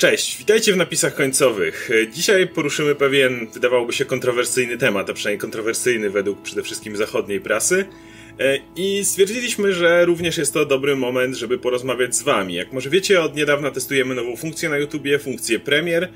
Cześć, witajcie w napisach końcowych. Dzisiaj poruszymy pewien, wydawałoby się, kontrowersyjny temat, a przynajmniej kontrowersyjny według przede wszystkim zachodniej prasy. E, I stwierdziliśmy, że również jest to dobry moment, żeby porozmawiać z Wami. Jak może wiecie, od niedawna testujemy nową funkcję na YouTubie, funkcję Premier,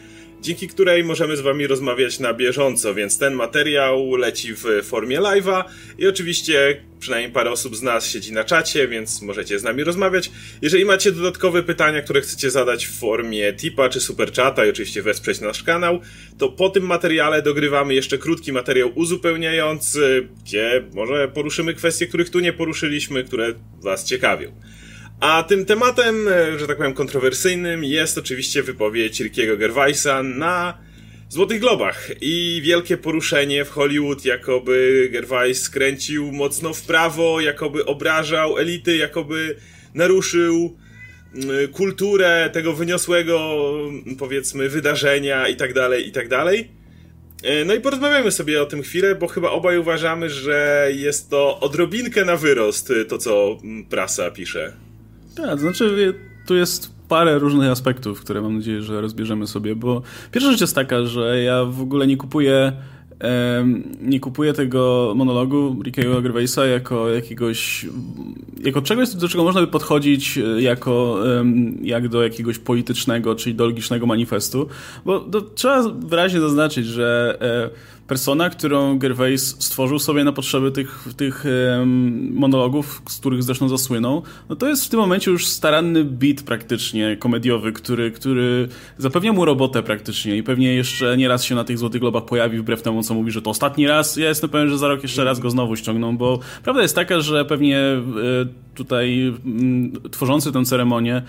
dzięki której możemy z Wami rozmawiać na bieżąco, więc ten materiał leci w formie live'a i oczywiście przynajmniej parę osób z nas siedzi na czacie, więc możecie z nami rozmawiać. Jeżeli macie dodatkowe pytania, które chcecie zadać w formie tipa czy superchata i oczywiście wesprzeć nasz kanał, to po tym materiale dogrywamy jeszcze krótki materiał uzupełniający, gdzie może poruszymy kwestie, których tu nie poruszyliśmy, które Was ciekawią. A tym tematem, e, że tak powiem, kontrowersyjnym jest oczywiście wypowiedź Rickiego Gervaisa na Złotych Globach i wielkie poruszenie w Hollywood, jakoby Gervais skręcił mocno w prawo, jakoby obrażał elity, jakoby naruszył mm, kulturę tego wyniosłego, powiedzmy, wydarzenia i tak dalej, i tak dalej. E, no i porozmawiamy sobie o tym chwilę, bo chyba obaj uważamy, że jest to odrobinkę na wyrost to, co prasa pisze. Tak, to znaczy tu jest parę różnych aspektów, które mam nadzieję, że rozbierzemy sobie, bo pierwsza rzecz jest taka, że ja w ogóle nie kupuję nie kupuję tego monologu Rickiego Gervaisa jako jakiegoś, jako czegoś, do czego można by podchodzić e, jako, jak do jakiegoś politycznego czy ideologicznego manifestu, bo to trzeba wyraźnie zaznaczyć, że e, persona, którą Gervais stworzył sobie na potrzeby tych, tych monologów, z których zresztą zasłynął, no to jest w tym momencie już staranny beat praktycznie komediowy, który, który zapewnia mu robotę praktycznie i pewnie jeszcze nie raz się na tych Złotych Globach pojawi, wbrew temu, co mówi, że to ostatni raz. Ja jestem pewien, że za rok jeszcze raz go znowu ściągną, bo prawda jest taka, że pewnie e, tutaj mm, tworzący tę ceremonię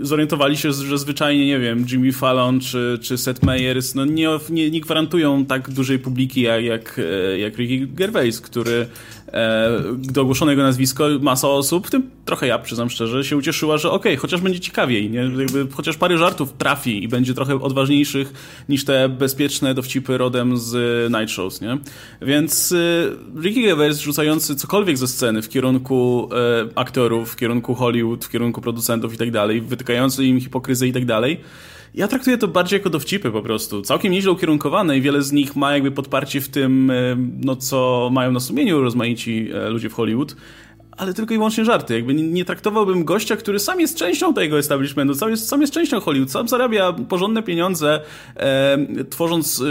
zorientowali się, że zwyczajnie, nie wiem, Jimmy Fallon czy, czy Seth Meyers no nie, nie, nie gwarantują tak dużej publiki jak, jak, e, jak Ricky Gervais, który e, gdy ogłoszono jego nazwisko, masa osób, w tym trochę ja, przyznam szczerze, się ucieszyła, że okej, okay, chociaż będzie ciekawiej, nie? Jakby, chociaż parę żartów trafi i będzie trochę odważniejszych niż te bezpieczne dowcipy rodem z Night Shows, nie? Więc e, Ricky Gervais rzucający cokolwiek ze sceny w kierunku e, aktorów, w kierunku Hollywood, w kierunku producentów i tak dalej, wytykający im hipokryzję i tak dalej, ja traktuję to bardziej jako dowcipy po prostu. Całkiem nieźle ukierunkowane i wiele z nich ma jakby podparcie w tym, no co mają na sumieniu rozmaici e, ludzie w Hollywood ale tylko i wyłącznie żarty. Jakby nie, nie, traktowałbym gościa, który sam jest częścią tego establishmentu, sam jest, sam jest częścią Hollywood, sam zarabia porządne pieniądze, e, tworząc e,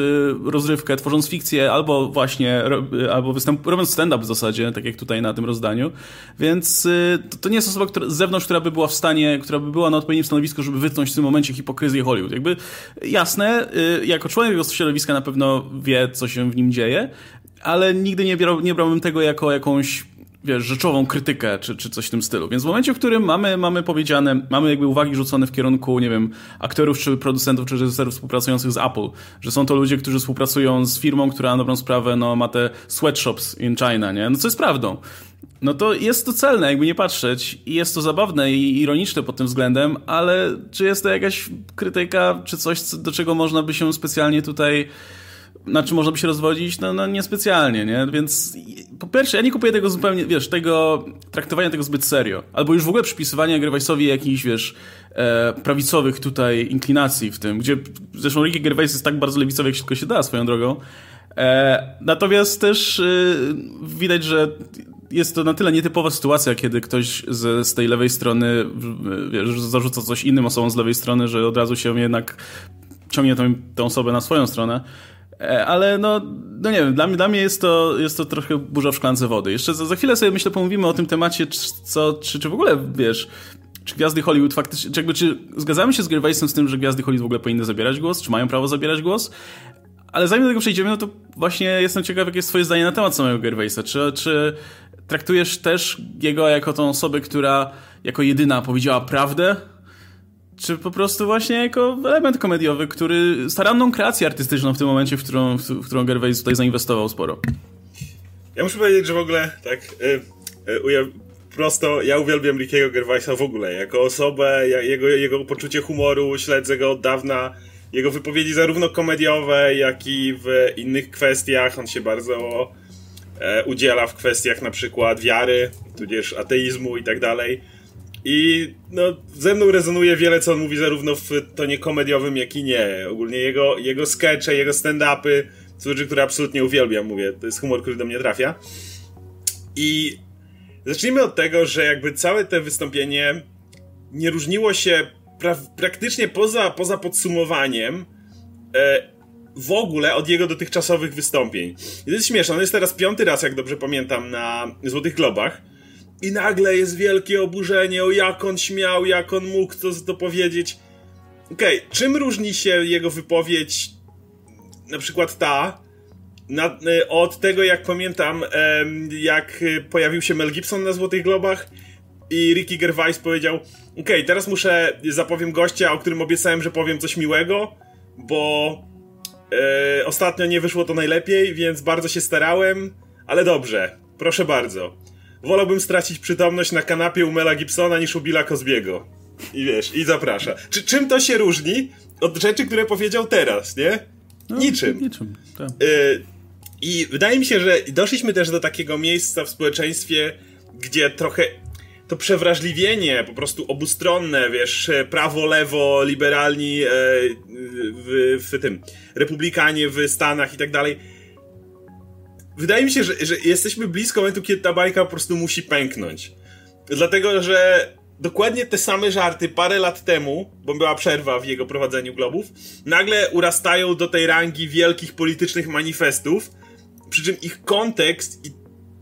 rozrywkę, tworząc fikcję, albo właśnie, ro, albo występ, robiąc stand-up w zasadzie, tak jak tutaj na tym rozdaniu. Więc e, to, to, nie jest osoba która, z zewnątrz, która by była w stanie, która by była na odpowiednim stanowisku, żeby wytnąć w tym momencie hipokryzję Hollywood. Jakby jasne, jako członek tego środowiska na pewno wie, co się w nim dzieje, ale nigdy nie, brał, nie brałbym tego jako jakąś wiesz, rzeczową krytykę, czy, czy coś w tym stylu. Więc w momencie, w którym mamy, mamy powiedziane, mamy jakby uwagi rzucone w kierunku, nie wiem, aktorów, czy producentów, czy reżyserów współpracujących z Apple, że są to ludzie, którzy współpracują z firmą, która na dobrą sprawę, no, ma te sweatshops in China, nie? No, co jest prawdą. No to jest to celne, jakby nie patrzeć i jest to zabawne i ironiczne pod tym względem, ale czy jest to jakaś krytyka, czy coś, do czego można by się specjalnie tutaj na czym można by się rozwodzić? No, no niespecjalnie, nie? Więc po pierwsze, ja nie kupuję tego zupełnie, wiesz, tego traktowania tego zbyt serio. Albo już w ogóle przypisywania Gervaisowi jakichś, wiesz, e, prawicowych tutaj inklinacji w tym, gdzie zresztą Ricky Gervais jest tak bardzo lewicowy, jak się tylko się da swoją drogą. E, natomiast też e, widać, że jest to na tyle nietypowa sytuacja, kiedy ktoś z, z tej lewej strony wiesz, zarzuca coś innym osobom z lewej strony, że od razu się jednak ciągnie tą, osobę na swoją stronę. E, ale no, no nie wiem, dla mnie, dla mnie jest, to, jest to trochę burza w szklance wody. Jeszcze za, za chwilę sobie myślę, pomówimy o tym temacie, czy, co, czy, czy w ogóle, wiesz, czy gwiazdy Hollywood faktycznie, czy, jakby, czy zgadzamy się z Gervaisem z tym, że gwiazdy Hollywood w ogóle powinny zabierać głos, czy mają prawo zabierać głos? Ale zanim do tego przejdziemy, no to właśnie jestem ciekaw, jakie jest twoje zdanie na temat samego Gervaisa. Czy, czy traktujesz też jego jako tą osobę, która jako jedyna powiedziała prawdę czy po prostu właśnie jako element komediowy, który staranną kreację artystyczną w tym momencie, w którą, w którą Gervais tutaj zainwestował sporo. Ja muszę powiedzieć, że w ogóle tak y, y, prosto, ja uwielbiam Rickiego Gervaisa w ogóle, jako osobę, jego, jego poczucie humoru, śledzę go od dawna, jego wypowiedzi zarówno komediowe, jak i w innych kwestiach, on się bardzo e, udziela w kwestiach na przykład wiary, tudzież ateizmu i tak dalej. I no, ze mną rezonuje wiele, co on mówi, zarówno w tonie komediowym, jak i nie. Ogólnie jego, jego skecze, jego stand-upy, rzeczy, które absolutnie uwielbiam, mówię. To jest humor, który do mnie trafia. I zacznijmy od tego, że jakby całe te wystąpienie nie różniło się pra praktycznie poza, poza podsumowaniem e, w ogóle od jego dotychczasowych wystąpień. I to jest śmieszne, on jest teraz piąty raz, jak dobrze pamiętam, na Złotych Globach i nagle jest wielkie oburzenie, o jak on śmiał, jak on mógł to, to powiedzieć. Okej, okay, czym różni się jego wypowiedź, na przykład ta, na, y, od tego, jak pamiętam, jak pojawił się Mel Gibson na Złotych Globach i Ricky Gervais powiedział: Okej, okay, teraz muszę zapowiem gościa, o którym obiecałem, że powiem coś miłego, bo e, ostatnio nie wyszło to najlepiej, więc bardzo się starałem, ale dobrze, proszę bardzo. Wolałbym stracić przytomność na kanapie u Mela Gibsona niż u Billa Cosbiego. I wiesz, i zaprasza. Czy, czym to się różni od rzeczy, które powiedział teraz, nie? No, niczym. Niczym, tak. Y I wydaje mi się, że doszliśmy też do takiego miejsca w społeczeństwie, gdzie trochę to przewrażliwienie, po prostu obustronne, wiesz, prawo, lewo, liberalni e, w, w tym, republikanie w Stanach i tak dalej, wydaje mi się, że, że jesteśmy blisko momentu, kiedy ta bajka po prostu musi pęknąć. Dlatego, że dokładnie te same żarty parę lat temu, bo była przerwa w jego prowadzeniu globów, nagle urastają do tej rangi wielkich politycznych manifestów, przy czym ich kontekst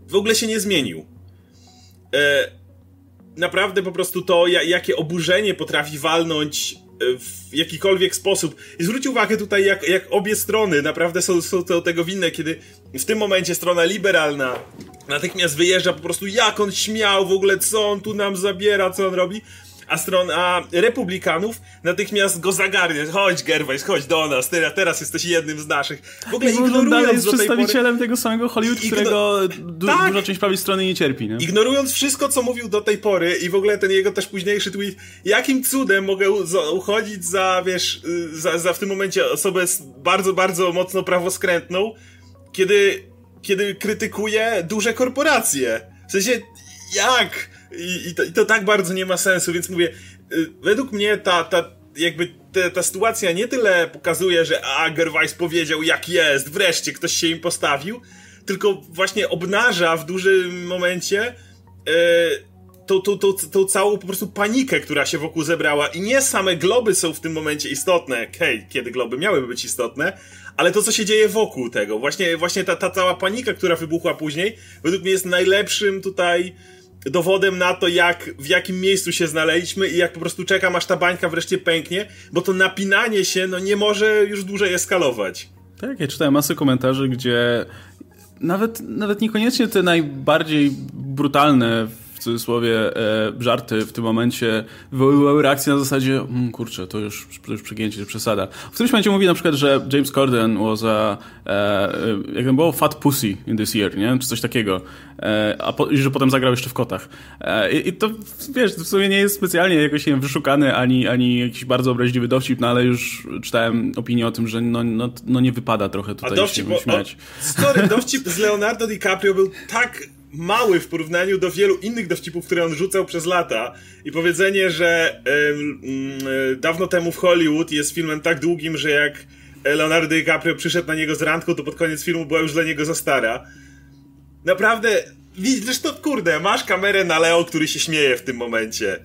w ogóle się nie zmienił. E, naprawdę po prostu to, jakie oburzenie potrafi walnąć w jakikolwiek sposób. I zwróć uwagę tutaj, jak, jak obie strony naprawdę są, są tego winne, kiedy w tym momencie strona liberalna natychmiast wyjeżdża po prostu, jak on śmiał w ogóle, co on tu nam zabiera, co on robi, a stron, a republikanów natychmiast go zagarnie. Chodź, Gervais, chodź do nas, teraz, teraz jesteś jednym z naszych. W ogóle ignorując jest przedstawicielem pory... tego samego Hollywood, Igno... którego du tak. duża część prawej strony nie cierpi. Nie? Ignorując wszystko, co mówił do tej pory i w ogóle ten jego też późniejszy tweet, jakim cudem mogę uchodzić za, wiesz, y, za, za w tym momencie osobę bardzo, bardzo mocno prawoskrętną, kiedy, kiedy krytykuje duże korporacje. W sensie, jak? I, i, to, I, to, tak bardzo nie ma sensu, więc mówię, y, według mnie ta, ta jakby ta, ta sytuacja nie tyle pokazuje, że a, Gervais powiedział jak jest, wreszcie ktoś się im postawił, tylko właśnie obnaża w dużym momencie yy, tą, tą całą po prostu panikę, która się wokół zebrała. I nie same globy są w tym momencie istotne, hej, kiedy globy miałyby być istotne, ale to, co się dzieje wokół tego, właśnie, właśnie ta, ta cała panika, która wybuchła później, według mnie jest najlepszym tutaj dowodem na to, jak, w jakim miejscu się znaleźliśmy i jak po prostu czekam, aż ta bańka wreszcie pęknie, bo to napinanie się, no nie może już dłużej eskalować. Tak, ja czytałem masę komentarzy, gdzie nawet, nawet niekoniecznie te najbardziej brutalne cudzysłowie e, żarty w tym momencie wywoływały reakcję na zasadzie mmm, kurczę, to już, to już przegięcie, przesada. W którymś momencie mówi na przykład, że James Corden was a, e, e, jak to było, fat pussy in this year, nie? Czy coś takiego. E, a po, i że potem zagrał jeszcze w kotach. E, i, I to, wiesz, w sumie nie jest specjalnie jakoś nie wiem, wyszukany, ani, ani jakiś bardzo obraźliwy dowcip, no ale już czytałem opinię o tym, że no, no, no nie wypada trochę tutaj a dowcip, się śmiać. O, sorry, dowcip z Leonardo DiCaprio był tak mały w porównaniu do wielu innych dowcipów, które on rzucał przez lata. I powiedzenie, że y, y, dawno temu w Hollywood jest filmem tak długim, że jak Leonardo DiCaprio przyszedł na niego z randką, to pod koniec filmu była już dla niego za stara. Naprawdę, widzisz to, kurde, masz kamerę na Leo, który się śmieje w tym momencie.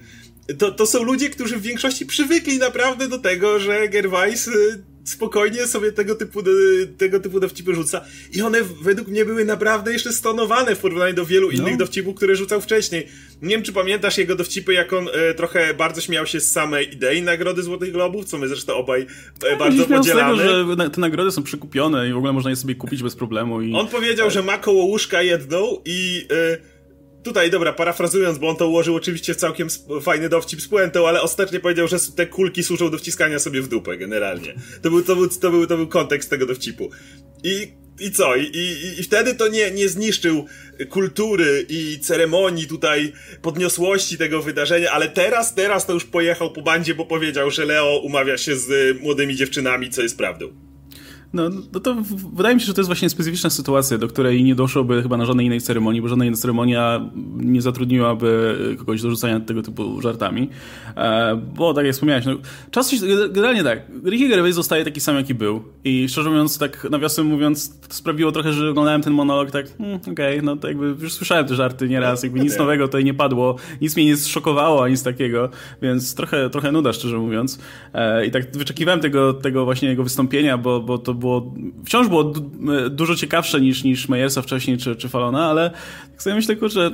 To, to są ludzie, którzy w większości przywykli naprawdę do tego, że Gervais y, spokojnie sobie tego typu, tego typu dowcipy rzuca. I one według mnie były naprawdę jeszcze stonowane w porównaniu do wielu innych no. dowcipów, które rzucał wcześniej. Nie wiem, czy pamiętasz jego dowcipy, jak on e, trochę bardzo śmiał się z samej idei Nagrody Złotych Globów, co my zresztą obaj e, bardzo podzielamy. z tego, że te nagrody są przekupione i w ogóle można je sobie kupić bez problemu. I... On powiedział, że ma koło łóżka jedną i... E, Tutaj, dobra, parafrazując, bo on to ułożył oczywiście w całkiem fajny dowcip z puentą, ale ostatnio powiedział, że te kulki służą do wciskania sobie w dupę, generalnie. To był, to był, to był, to był kontekst tego dowcipu. I, i co? I, i, I wtedy to nie, nie zniszczył kultury i ceremonii tutaj, podniosłości tego wydarzenia, ale teraz, teraz to już pojechał po bandzie, bo powiedział, że Leo umawia się z młodymi dziewczynami, co jest prawdą. No, no to wydaje mi się, że to jest właśnie specyficzna sytuacja, do której nie doszłoby chyba na żadnej innej ceremonii, bo żadna inna ceremonia nie zatrudniłaby kogoś do rzucania tego typu żartami. E, bo tak jak wspomniałeś, no, czas się, generalnie tak, Ricky Gervais zostaje taki sam, jaki był. I szczerze mówiąc, tak nawiasem mówiąc, to sprawiło trochę, że oglądałem ten monolog tak, hmm, okej, okay, no to jakby już słyszałem te żarty nieraz, jakby nic nowego tutaj nie padło, nic mnie nie zszokowało, nic takiego, więc trochę, trochę nuda, szczerze mówiąc. E, I tak wyczekiwałem tego, tego właśnie jego wystąpienia, bo, bo to było, wciąż było dużo ciekawsze niż, niż Meyersa wcześniej czy, czy Falona, ale tak sobie myślę, że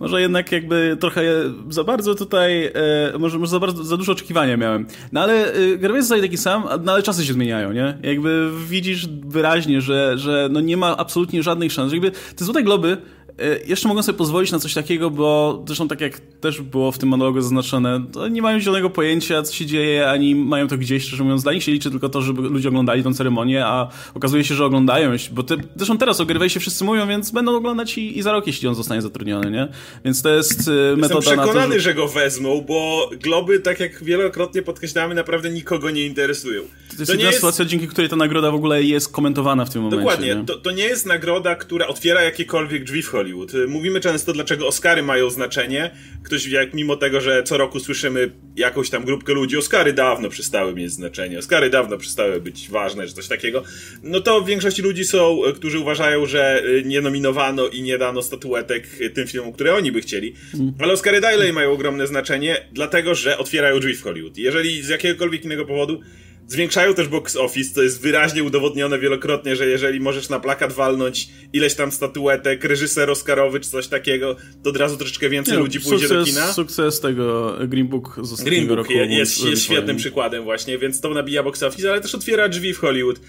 może jednak jakby trochę za bardzo tutaj, e, może, może za, bardzo, za dużo oczekiwania miałem. No ale e, Gervais zostaje taki sam, no ale czasy się zmieniają, nie? Jakby widzisz wyraźnie, że, że no nie ma absolutnie żadnych szans. Jakby te Złote Globy E, jeszcze mogą sobie pozwolić na coś takiego, bo zresztą tak jak też było w tym monologu zaznaczone, to nie mają zielonego pojęcia, co się dzieje, ani mają to gdzieś, szczerze mówiąc, dla nich się liczy tylko to, żeby ludzie oglądali tę ceremonię, a okazuje się, że oglądają, bo te, zresztą teraz o Gervais się wszyscy mówią, więc będą oglądać i, i za rok, jeśli on zostanie zatrudniony, nie? Więc to jest e, metoda Jestem przekonany, to, że... że go wezmą, bo globy, tak jak wielokrotnie podkreślamy, naprawdę nikogo nie interesują. To jest to jest... sytuacja, dzięki której ta nagroda w ogóle jest komentowana w tym momencie. Dokładnie. To, to nie jest nagroda, która otwiera jakiekolwiek drzwi w Hollywood. Mówimy często, dlaczego Oscary mają znaczenie. Ktoś, jak mimo tego, że co roku słyszymy jakąś tam grupkę ludzi, Oscary dawno przestały mieć znaczenie, Oscary dawno przestały być ważne, czy coś takiego, no to w większości ludzi są, którzy uważają, że y, nie nominowano i nie dano statuetek tym filmom, które oni by chcieli. Mm. Ale Oscary dalej mają ogromne znaczenie, dlatego, że otwierają drzwi w Hollywood. Jeżeli z jakiegokolwiek innego powodu Zwiększają też box office, to jest wyraźnie udowodnione wielokrotnie, że jeżeli możesz na plakat walnąć ileś tam statuetek, reżyser Oscarowy czy coś takiego, to od razu troszeczkę więcej Nie, ludzi sukces, pójdzie do kina. Sukces tego Green Book z Green Book roku jest, jest świetnym przykładem właśnie, więc to nabija box office, ale też otwiera drzwi w Hollywood.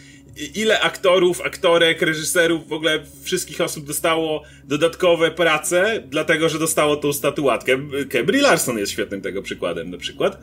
Ile aktorów, aktorek, reżyserów, w ogóle wszystkich osób dostało dodatkowe prace, dlatego że dostało tą statuatkę. Brie Larson jest świetnym tego przykładem na przykład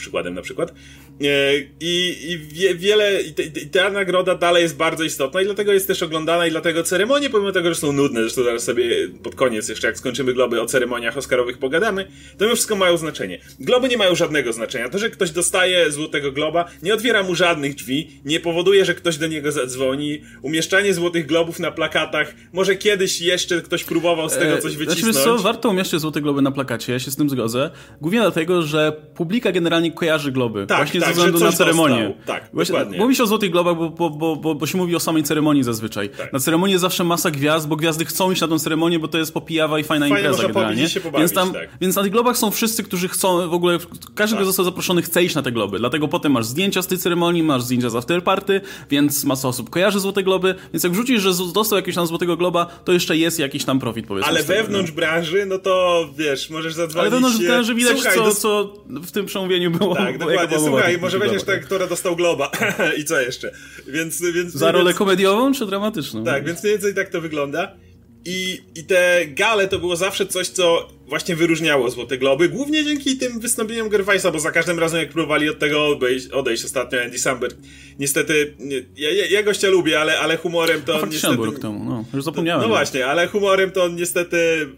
przykładem na przykład. E, I, i wie, wiele, i, te, i ta nagroda dalej jest bardzo istotna i dlatego jest też oglądana i dlatego ceremonie, pomimo tego, że są nudne, zresztą zaraz sobie pod koniec, jeszcze jak skończymy globy o ceremoniach oscarowych pogadamy, to mimo wszystko mają znaczenie. Globy nie mają żadnego znaczenia. To, że ktoś dostaje złotego globa, nie otwiera mu żadnych drzwi, nie powoduje, że ktoś do niego zadzwoni. Umieszczanie złotych globów na plakatach, może kiedyś jeszcze ktoś próbował z tego e, coś wycisnąć. Znaczy, co, warto umieszczać złote globy na plakacie, ja się z tym zgodzę. Głównie dlatego, że publika generalnie kojarzy globy. Tak, właśnie tak, ze względu na ceremonię. Dostał. Tak, właśnie, dokładnie. Mówi się o Złotych Globach, bo, bo, bo, bo, bo się mówi o samej ceremonii zazwyczaj. Tak. Na ceremonii jest zawsze masa gwiazd, bo gwiazdy chcą iść na tę ceremonię, bo to jest popijawa i fajna Fajnie impreza generalnie. Się pobawić, więc, tam, tak. więc na tych globach są wszyscy, którzy chcą w ogóle, każdy, kto tak. został zaproszony, chce iść na te globy. Dlatego potem masz zdjęcia z tej ceremonii, masz zdjęcia z afterparty, więc masa osób kojarzy Złote Globy, więc jak wrzucisz, że dostał jakiegoś tam Złotego Globa, to jeszcze jest jakiś tam profit, powiedzmy. Ale wewnątrz branży, no to wiesz, możesz zadzwonić... Ale wewnątrz branży widać, Słuchaj, co, co w tym przemówieniu było. Tak, dokładnie. Słuchaj, może weźmiesz tak, która dostał Globa i co jeszcze. Więc, więc, Za rolę więc, komediową czy dramatyczną? Tak, więc mniej więcej tak to wygląda. I, I te gale to było zawsze coś, co właśnie wyróżniało Złote Globy, głównie dzięki tym wystąpieniom Gervaisa, bo za każdym razem jak próbowali od tego odejść, odejść ostatnio Andy Samberg, niestety, ja, ja, ja gościa lubię, ale, ale humorem to A niestety... rok temu, no, już zapomniałem. No, no właśnie, ale humorem to niestety...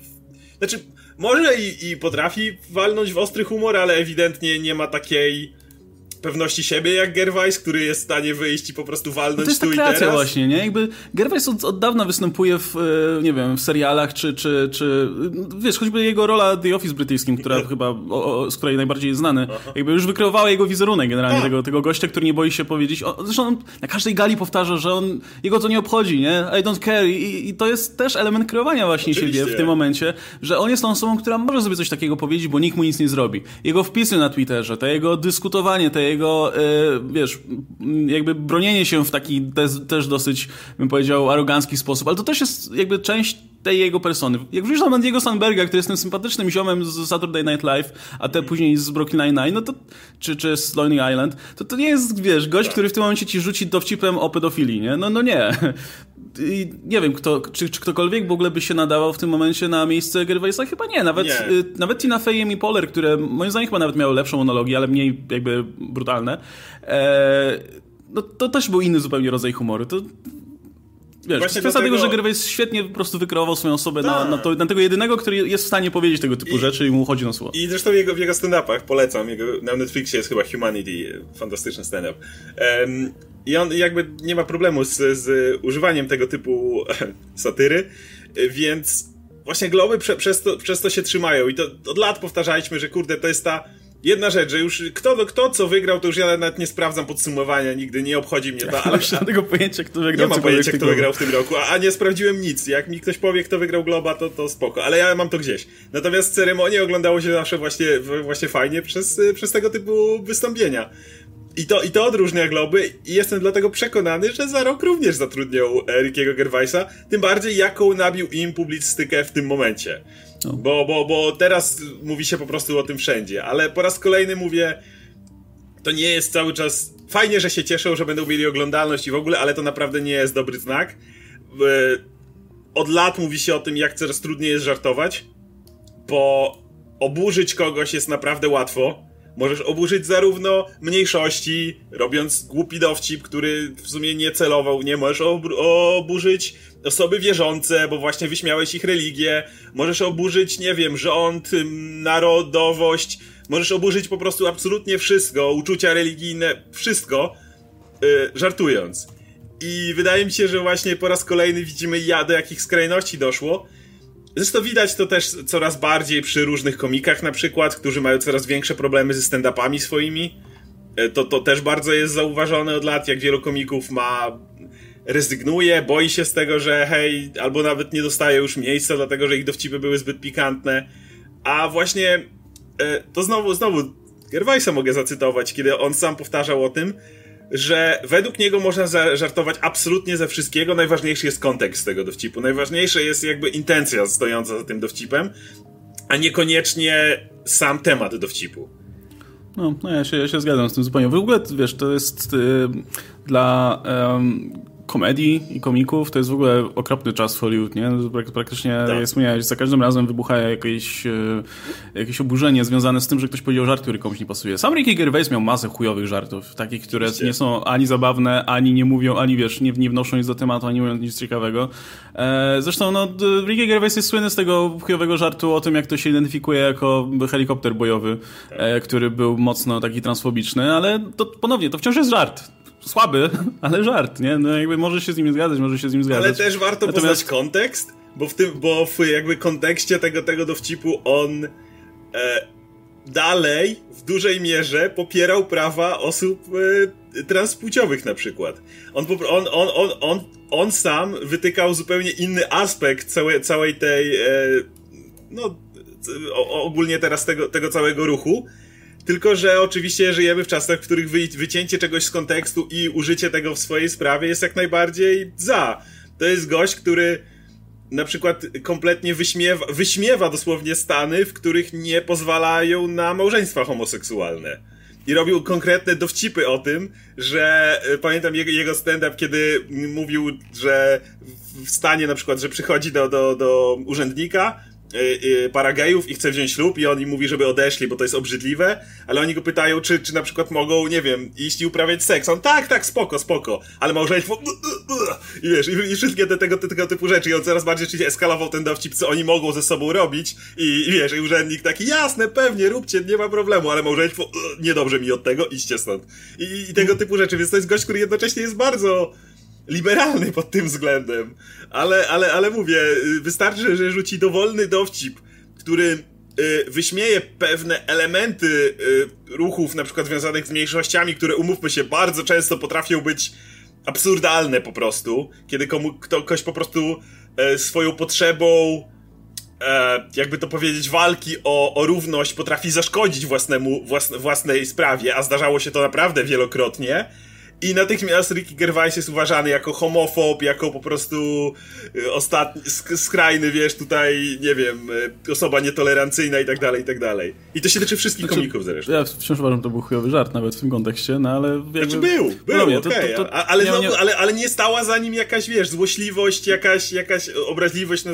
Znaczy, może i, i potrafi walnąć w ostry humor, ale ewidentnie nie ma takiej pewności siebie jak Gervais, który jest w stanie wyjść i po prostu walnąć no to jest tu ta kreacja i teraz. właśnie, nie? Jakby Gervais od, od dawna występuje w, e, nie wiem, w serialach, czy, czy, czy wiesz, choćby jego rola The Office brytyjskim, która chyba, o, o, z której najbardziej jest znany, Aha. jakby już wykreowała jego wizerunek generalnie, tak. tego, tego gościa, który nie boi się powiedzieć, o, zresztą on na każdej gali powtarza, że on, jego to nie obchodzi, nie? I don't care I, i to jest też element kreowania właśnie Oczywiście. siebie w tym momencie, że on jest tą osobą, która może sobie coś takiego powiedzieć, bo nikt mu nic nie zrobi. Jego wpisy na Twitterze, to jego dyskutowanie, te jego e, wiesz, jakby bronienie się w taki też, dosyć, bym powiedział, arogancki sposób, ale to też jest jakby część tej jego persony. Jak wrzucisz tam Diego Sandberga, który jest tym sympatycznym ziomem z Saturday Night Live, a te później z Brooklyn Nine-Nine, no to, czy, czy z Lonely Island, to to nie jest, wiesz, gość, który w tym momencie ci rzuci dowcipem o pedofilii, nie? No, no nie. Nie wiem, kto, czy, czy ktokolwiek w ogóle by się nadawał w tym momencie na miejsce Gervaisa? Chyba nie. Nawet, nie. Y, nawet Tina Fey i Poller, które moim zdaniem chyba nawet miały lepszą monologię, ale mniej jakby brutalne, e, no to też był inny zupełnie rodzaj humoru. To Wiesz, Właśnie kwestia dlatego... tego, że Gervais świetnie po prostu wykreował swoją osobę na, na, to, na, tego jedynego, który jest w stanie powiedzieć tego typu I, rzeczy i mu chodzi na słowo. I zresztą jego, w jego stand-upach polecam. Jego, na Netflixie jest chyba Humanity, fantastyczny stand-up. Um, I on jakby nie ma problemu z, z używaniem tego typu satyry, więc właśnie globy prze, przez, to, przez to się trzymają. I to od lat powtarzaliśmy, że kurde, to jest ta jedna rzecz, że już kto, kto co wygrał, to już ja nawet nie sprawdzam podsumowania, nigdy nie obchodzi mnie to. Ale nie tego pojęcia, kto wygrał. Nie mam pojęcia, kto wygrał w tym roku, a, a, nie sprawdziłem nic. Jak mi ktoś powie, kto wygrał Globa, to, to spoko, ale ja mam to gdzieś. Natomiast ceremonię oglądało się zawsze właśnie, właśnie fajnie przez, przez tego typu wystąpienia. I to, I to odróżnia Globy i jestem dlatego przekonany, że za rok również zatrudnią Rickiego Gervaisa, tym bardziej jaką nabił im publicystykę w tym momencie. No. Bo, bo, bo teraz mówi się po prostu o tym wszędzie, ale po raz kolejny mówię, to nie jest cały czas. Fajnie, że się cieszą, że będą mieli oglądalność i w ogóle, ale to naprawdę nie jest dobry znak. Od lat mówi się o tym, jak coraz trudniej jest żartować, bo oburzyć kogoś jest naprawdę łatwo Możesz oburzyć zarówno mniejszości, robiąc głupi dowcip, który w sumie nie celował, nie możesz oburzyć osoby wierzące, bo właśnie wyśmiałeś ich religię, możesz oburzyć, nie wiem, rząd, narodowość, możesz oburzyć po prostu absolutnie wszystko, uczucia religijne, wszystko, yy, żartując. I wydaje mi się, że właśnie po raz kolejny widzimy, ja, do jakich skrajności doszło, Zresztą widać to też coraz bardziej przy różnych komikach na przykład, którzy mają coraz większe problemy ze stand-upami swoimi. E, to, to też bardzo jest zauważone od lat, jak wielu komików ma rezygnuje, boi się z tego, że hej, albo nawet nie dostaje już miejsca, dlatego że ich dowcipy były zbyt pikantne. A właśnie e, to znowu, znowu Gervaisa mogę zacytować, kiedy on sam powtarzał o tym, że według niego można żartować absolutnie ze wszystkiego. Najważniejszy jest kontekst tego dowcipu. Najważniejsze jest jakby intencja stojąca za tym dowcipem, a niekoniecznie sam temat dowcipu. No, no ja, się, ja się zgadzam z tym zupełnie. W ogóle, wiesz, to jest yy, dla komedii i komików to jest w ogóle okropny czas w Hollywood, nie? Praktycznie, tak. jak wspomniałeś, za każdym razem wybucha jakieś, e, jakieś oburzenie związane z tym, że ktoś powiedział żart, który komuś nie pasuje. Sam Ricky Gervais miał masę chujowych żartów, takich, które nie są ani zabawne, ani nie mówią, ani wiesz, nie, nie wnoszą nic do tematu, ani mówią nic ciekawego. E, zresztą, no, Ricky Gervais jest słynny z tego chujowego żartu o tym, jak to się identyfikuje jako helikopter bojowy, e, który był mocno taki transfobiczny, ale to ponownie, to wciąż jest żart słaby, ale żart, nie? No jakby może się z nim zgadzać, może się z nim zgadzać. Ale też warto Natomiast... poznać kontekst, bo w tym, bo w jakby kontekście tego, tego dowcipu on e, dalej w dużej mierze popierał prawa osób e, transpłciowych na przykład. On, on, on, on, on, on sam wytykał zupełnie inny aspekt całej, całej tej e, no ogólnie teraz tego, tego całego ruchu, tylko, że oczywiście żyjemy w czasach, w których wy, wycięcie czegoś z kontekstu i użycie tego w swojej sprawie jest jak najbardziej za. To jest gość, który na przykład kompletnie wyśmiewa, wyśmiewa dosłownie stany, w których nie pozwalają na małżeństwa homoseksualne. I robił konkretne dowcipy o tym, że e, pamiętam jego, jego stand-up, kiedy mówił, że w stanie na przykład, że przychodzi do, do, do urzędnika Y, y, para gejów i chce wziąć ślub i on im mówi, żeby odeszli, bo to jest obrzydliwe, ale oni go pytają, czy, czy na przykład mogą, nie wiem, iść i uprawiać seks. On, tak, tak, spoko, spoko, ale małżeństwo i wiesz, i, i wszystkie te, tego, tego typu rzeczy i on coraz bardziej oczywiście eskalował ten dowcip, co oni mogą ze sobą robić i, i wiesz, i urzędnik taki, jasne, pewnie, róbcie, nie ma problemu, ale małżeństwo, niedobrze mi od tego, idźcie stąd. I, I tego typu rzeczy, więc to jest gość, który jednocześnie jest bardzo liberalny pod tym względem. Ale, ale, ale mówię, wystarczy, że rzuci dowolny dowcip, który y, wyśmieje pewne elementy y, ruchów, na przykład związanych z mniejszościami, które umówmy się, bardzo często potrafią być absurdalne po prostu, kiedy komu, kto, ktoś po prostu e, swoją potrzebą e, jakby to powiedzieć, walki o, o równość potrafi zaszkodzić własnemu, własne, własnej sprawie, a zdarzało się to naprawdę wielokrotnie i natychmiast Ricky Gervais jest uważany jako homofob, jako po prostu y, ostatni, skrajny, wiesz, tutaj, nie wiem, y, osoba nietolerancyjna i tak dalej, i tak dalej. I to się tyczy wszystkich znaczy, komików zresztą. Ja wciąż uważam, to był chujowy żart nawet w tym kontekście, no ale... Jakby... Znaczy był, był, okej, okay. ale, nie, nie... ale, ale nie stała za nim jakaś, wiesz, złośliwość, jakaś, jakaś obraźliwość, no...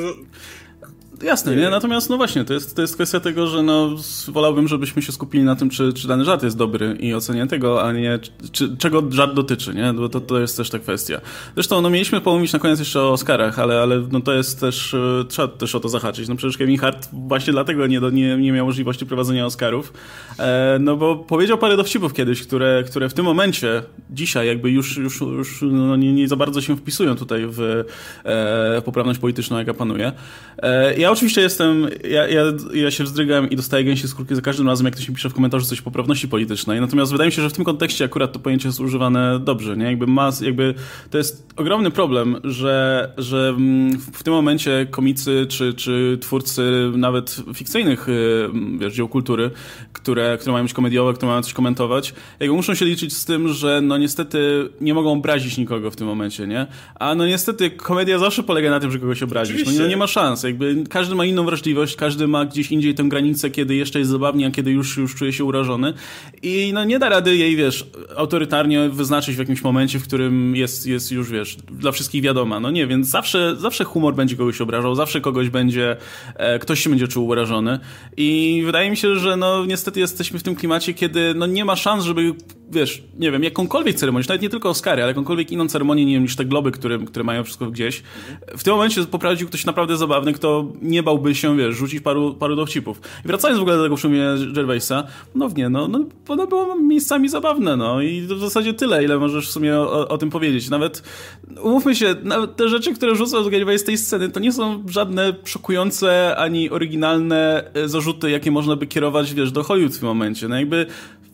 Jasne, nie? Natomiast no właśnie, to jest, to jest kwestia tego, że no, wolałbym, żebyśmy się skupili na tym, czy, czy dany żart jest dobry i ocenię tego, a nie czy, czego żart dotyczy, nie? Bo to, to jest też ta kwestia. Zresztą no, mieliśmy pomówić na koniec jeszcze o Oscarach, ale, ale no, to jest też, e, trzeba też o to zahaczyć. No przecież Kevin Hart właśnie dlatego nie, nie, nie miał możliwości prowadzenia Oscarów, e, no bo powiedział parę dowcipów kiedyś, które, które w tym momencie, dzisiaj jakby już, już, już no, nie, nie za bardzo się wpisują tutaj w e, poprawność polityczną, jaka panuje. E, ja oczywiście jestem, ja, ja, ja się wzdrygam i dostaję gęsie skórki za każdym razem, jak ktoś mi pisze w komentarzu coś o poprawności politycznej. Natomiast wydaje mi się, że w tym kontekście akurat to pojęcie jest używane dobrze, nie? Jakby mas, jakby to jest ogromny problem, że, że w tym momencie komicy czy, czy twórcy nawet fikcyjnych y, wiesz, dzieł kultury, które, które mają być komediowe, które mają coś komentować, jakby muszą się liczyć z tym, że no niestety nie mogą obrazić nikogo w tym momencie, nie? A no niestety komedia zawsze polega na tym, że kogoś obrazić. No, no nie ma szans. Jakby każdy ma inną wrażliwość, każdy ma gdzieś indziej tę granicę, kiedy jeszcze jest zabawnie, a kiedy już, już czuje się urażony. I no nie da rady jej, wiesz, autorytarnie wyznaczyć w jakimś momencie, w którym jest, jest już, wiesz, dla wszystkich wiadoma. No nie, więc zawsze, zawsze humor będzie kogoś obrażał, zawsze kogoś będzie, e, ktoś się będzie czuł urażony. I wydaje mi się, że no niestety jesteśmy w tym klimacie, kiedy no nie ma szans, żeby wiesz, nie wiem, jakąkolwiek ceremonię, nawet nie tylko Oscary, ale jakąkolwiek inną ceremonię, nie wiem, niż te globy, które, które mają wszystko gdzieś. W tym momencie poprawił ktoś naprawdę zabawny, kto nie bałby się, wiesz, rzucić paru, paru dowcipów. I wracając w ogóle do tego w sumie Gervaisa, no nie, no, no ono było miejscami zabawne, no i w zasadzie tyle, ile możesz w sumie o, o tym powiedzieć. Nawet, umówmy się, nawet te rzeczy, które rzucał Gervais z tej sceny, to nie są żadne szokujące ani oryginalne e, zarzuty, jakie można by kierować, wiesz, do Hollywood w tym momencie. No jakby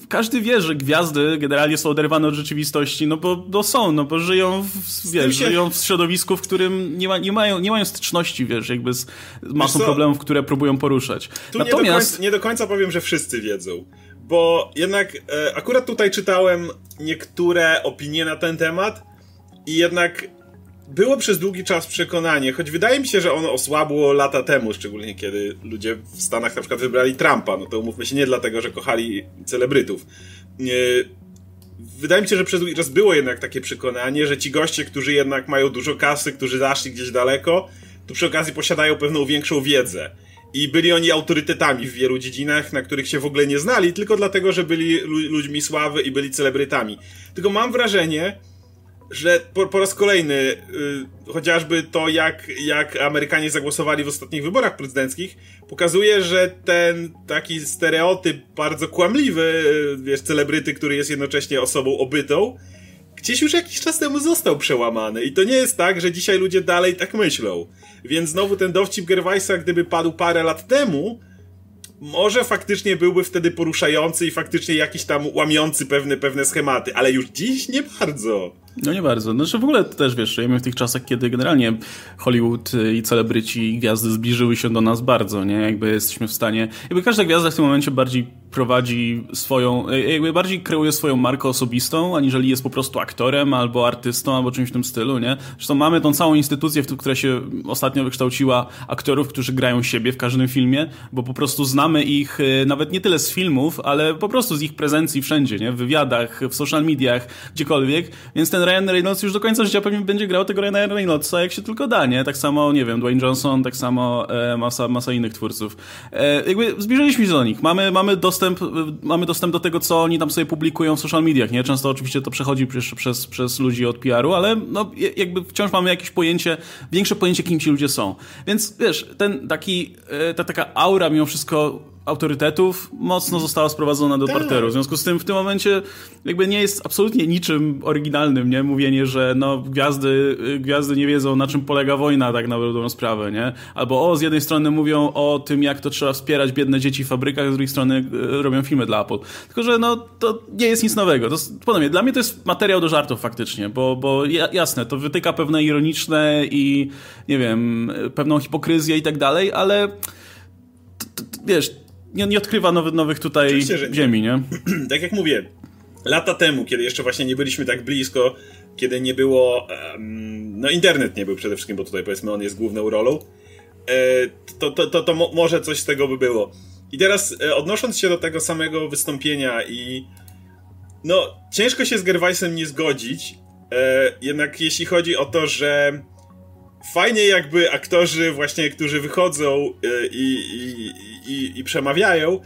każdy wie, że gwiazdy generalnie są oderwane od rzeczywistości, no bo no są, no bo żyją w, wiesz, się... żyją w środowisku, w którym nie, ma, nie, mają, nie mają styczności, wiesz, jakby z masą problemów, które próbują poruszać. Tu Natomiast... nie, do końca, nie do końca powiem, że wszyscy wiedzą, bo jednak e, akurat tutaj czytałem niektóre opinie na ten temat i jednak było przez długi czas przekonanie, choć wydaje mi się, że ono osłabło lata temu, szczególnie kiedy ludzie w Stanach na przykład wybrali Trumpa, no to umówmy się nie dlatego, że kochali celebrytów. Wydaje mi się, że przez długi czas było jednak takie przekonanie, że ci goście, którzy jednak mają dużo kasy, którzy zaszli gdzieś daleko, to przy okazji posiadają pewną większą wiedzę. I byli oni autorytetami w wielu dziedzinach, na których się w ogóle nie znali, tylko dlatego, że byli ludźmi sławy i byli celebrytami. Tylko mam wrażenie, że po, po raz kolejny y, chociażby to, jak, jak Amerykanie zagłosowali w ostatnich wyborach prezydenckich, pokazuje, że ten taki stereotyp bardzo kłamliwy, y, wiesz, celebryty, który jest jednocześnie osobą obytą, gdzieś już jakiś czas temu został przełamany. I to nie jest tak, że dzisiaj ludzie dalej tak myślą. Więc znowu ten dowcip Gervaisa, gdyby padł parę lat temu, może faktycznie byłby wtedy poruszający i faktycznie jakiś tam łamiący pewne, pewne schematy, ale już dziś nie bardzo. No nie bardzo. Znaczy w ogóle też wiesz, żyjemy w tych czasach, kiedy generalnie Hollywood i celebryci i gwiazdy zbliżyły się do nas bardzo, nie? Jakby jesteśmy w stanie, jakby każda gwiazda w tym momencie bardziej prowadzi swoją, jakby bardziej kreuje swoją markę osobistą, aniżeli jest po prostu aktorem albo artystą albo czymś w tym stylu, nie? Zresztą mamy tą całą instytucję, która się ostatnio wykształciła aktorów, którzy grają siebie w każdym filmie, bo po prostu znamy ich e, nawet nie tyle z filmów, ale po prostu z ich prezencji wszędzie, nie? W wywiadach, w social mediach, gdziekolwiek, więc ten Ryan Reynolds już do końca życia pewnie będzie grał tego Ryana Reynoldsa jak się tylko da, nie? Tak samo, nie wiem, Dwayne Johnson, tak samo e, masa, masa innych twórców. E, jakby zbliżyliśmy się do nich. Mamy, mamy, dostęp, e, mamy dostęp do tego, co oni tam sobie publikują w social mediach, nie? Często oczywiście to przechodzi przez, przez, przez ludzi od PR-u, ale no, jakby wciąż mamy jakieś pojęcie, większe pojęcie, kim ci ludzie są. Więc wiesz, ten taki, e, ta taka aura mimo wszystko autorytetów mocno została sprowadzona do tak. parteru. W związku z tym w tym momencie jakby nie jest absolutnie niczym oryginalnym, nie? Mówienie, że no gwiazdy, gwiazdy nie wiedzą na czym polega wojna tak na dobrą sprawę, nie? Albo o, z jednej strony mówią o tym, jak to trzeba wspierać biedne dzieci w fabrykach, z drugiej strony e, robią filmy dla Apple. Tylko, że no to nie jest nic nowego. To, podobnie, dla mnie to jest materiał do żartów faktycznie, bo, bo jasne, to wytyka pewne ironiczne i nie wiem, pewną hipokryzję i tak dalej, ale wiesz, nie, nie odkrywa nowy, nowych tutaj ziemi, nie? tak jak mówię, lata temu, kiedy jeszcze właśnie nie byliśmy tak blisko, kiedy nie było. Um, no, internet nie był przede wszystkim, bo tutaj powiedzmy on jest główną rolą. E, to, to, to, to mo może coś z tego by było. I teraz e, odnosząc się do tego samego wystąpienia i. No, ciężko się z Gervaisem nie zgodzić. E, jednak jeśli chodzi o to, że fajnie jakby aktorzy właśnie, którzy wychodzą e, i, i, i, i przemawiają,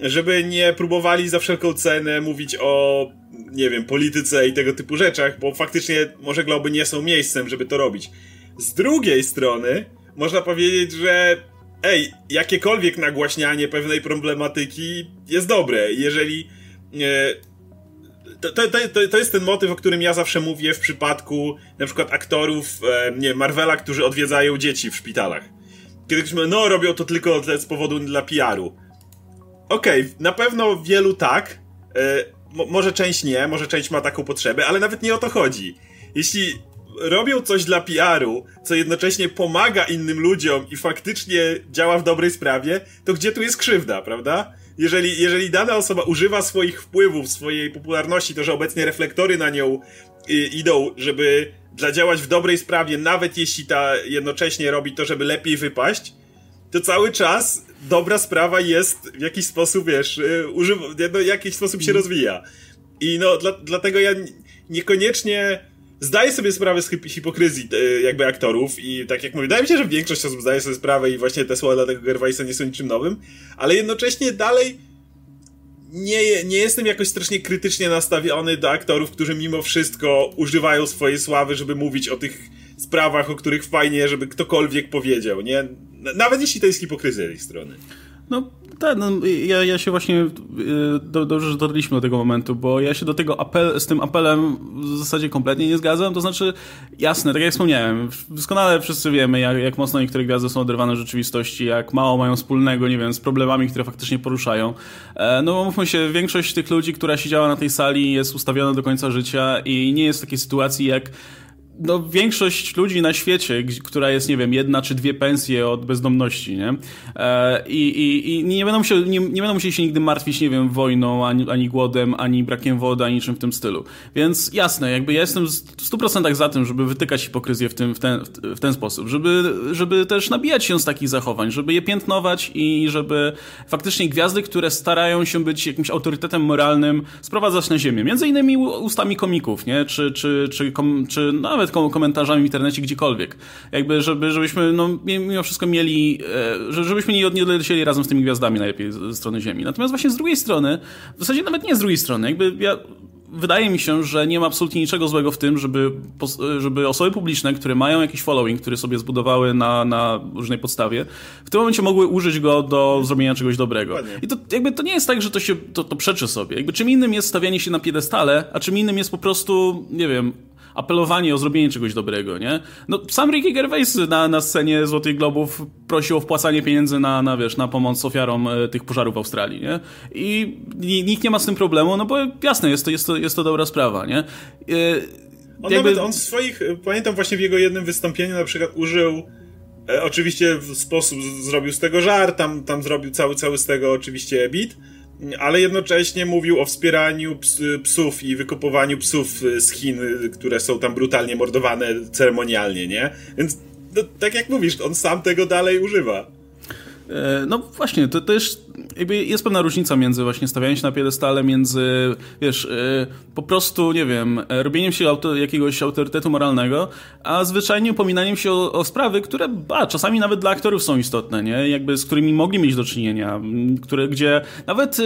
żeby nie próbowali za wszelką cenę mówić o, nie wiem, polityce i tego typu rzeczach, bo faktycznie może globy nie są miejscem, żeby to robić. Z drugiej strony, można powiedzieć, że ej, jakiekolwiek nagłaśnianie pewnej problematyki jest dobre. Jeżeli e, to, to, to, to jest ten motyw, o którym ja zawsze mówię w przypadku na przykład aktorów e, nie, Marvela, którzy odwiedzają dzieci w szpitalach. Kiedy ktoś mówi, no robią to tylko z powodu dla PR-u. Okej, okay, na pewno wielu tak, e, może część nie, może część ma taką potrzebę, ale nawet nie o to chodzi. Jeśli robią coś dla PR-u, co jednocześnie pomaga innym ludziom i faktycznie działa w dobrej sprawie, to gdzie tu jest krzywda, prawda? Jeżeli, jeżeli dana osoba używa swoich wpływów, swojej popularności, to że obecnie reflektory na nią y, idą, żeby dla działać w dobrej sprawie, nawet jeśli ta jednocześnie robi to, żeby lepiej wypaść, to cały czas dobra sprawa jest w jakiś sposób, wiesz, y, używa, no, w jakiś sposób się mhm. rozwija. I no, dla, dlatego ja niekoniecznie zdaję sobie sprawę z hipokryzji e, jakby aktorów i tak jak mówię, wydaje mi się, że większość osób zdaje sobie sprawę i właśnie te słowa dla tego Gervaisa nie są niczym nowym, ale jednocześnie dalej nie, nie jestem jakoś strasznie krytycznie nastawiony do aktorów, którzy mimo wszystko używają swojej sławy, żeby mówić o tych sprawach, o których fajnie, żeby ktokolwiek powiedział, nie? Nawet jeśli to jest hipokryzja z ich strony. No tak, no, ja, ja się właśnie y, do, dobrze, że dotarliśmy do tego momentu, bo ja się do tego apel, z tym apelem w zasadzie kompletnie nie zgadzam. To znaczy, jasne, tak jak wspomniałem, doskonale wszyscy wiemy, jak, jak mocno niektóre gwiazdy są oderwane od rzeczywistości, jak mało mają wspólnego, nie wiem, z problemami, które faktycznie poruszają. E, no mówmy się, większość tych ludzi, która siedziała na tej sali jest ustawiona do końca życia i nie jest takiej sytuacji jak no, większość ludzi na świecie, która jest, nie wiem, jedna czy dwie pensje od bezdomności, nie? E, I, i, i nie, będą się, nie, nie będą musieli się nigdy martwić, nie wiem, wojną, ani, ani głodem, ani brakiem wody, ani niczym w tym stylu. Więc jasne, jakby ja jestem w 100% za tym, żeby wytykać hipokryzję w, tym, w, ten, w ten sposób, żeby, żeby też nabijać się z takich zachowań, żeby je piętnować i żeby faktycznie gwiazdy, które starają się być jakimś autorytetem moralnym, sprowadzać na ziemię. Między innymi ustami komików, nie? Czy, czy, czy, kom, czy nawet nawet komentarzami w internecie, gdziekolwiek. Jakby, żeby, żebyśmy no, mimo wszystko mieli, e, żebyśmy nie, nie lecieli razem z tymi gwiazdami najlepiej ze strony Ziemi. Natomiast właśnie z drugiej strony, w zasadzie nawet nie z drugiej strony, jakby ja wydaje mi się, że nie ma absolutnie niczego złego w tym, żeby, żeby osoby publiczne, które mają jakiś following, który sobie zbudowały na, na różnej podstawie, w tym momencie mogły użyć go do zrobienia czegoś dobrego. I to jakby to nie jest tak, że to się to, to przeczy sobie. Jakby czym innym jest stawianie się na piedestale, a czym innym jest po prostu, nie wiem, apelowanie o zrobienie czegoś dobrego, nie? No, sam Ricky Gervais na, na scenie Złotych Globów prosił o wpłacanie pieniędzy na, na, wiesz, na pomoc ofiarom e, tych pożarów w Australii, nie? I nikt nie ma z tym problemu, no bo jasne, jest to, jest to, jest to dobra sprawa, nie? E, on jakby... nawet, on w swoich, pamiętam właśnie w jego jednym wystąpieniu na przykład użył e, oczywiście w sposób, zrobił z tego żart, tam, tam zrobił cały, cały z tego oczywiście bit, ale jednocześnie mówił o wspieraniu ps psów i wykupowaniu psów z Chin, które są tam brutalnie mordowane ceremonialnie, nie? Więc no, tak jak mówisz, on sam tego dalej używa. E, no właśnie, to też jest pewna różnica między właśnie stawianiem się na piedestale, między, wiesz, e, po prostu, nie wiem, robieniem się auto, jakiegoś autorytetu moralnego, a zwyczajnie upominaniem się o, o, sprawy, które, a, czasami nawet dla aktorów są istotne, nie? Jakby z którymi mogli mieć do czynienia, które, gdzie nawet, e,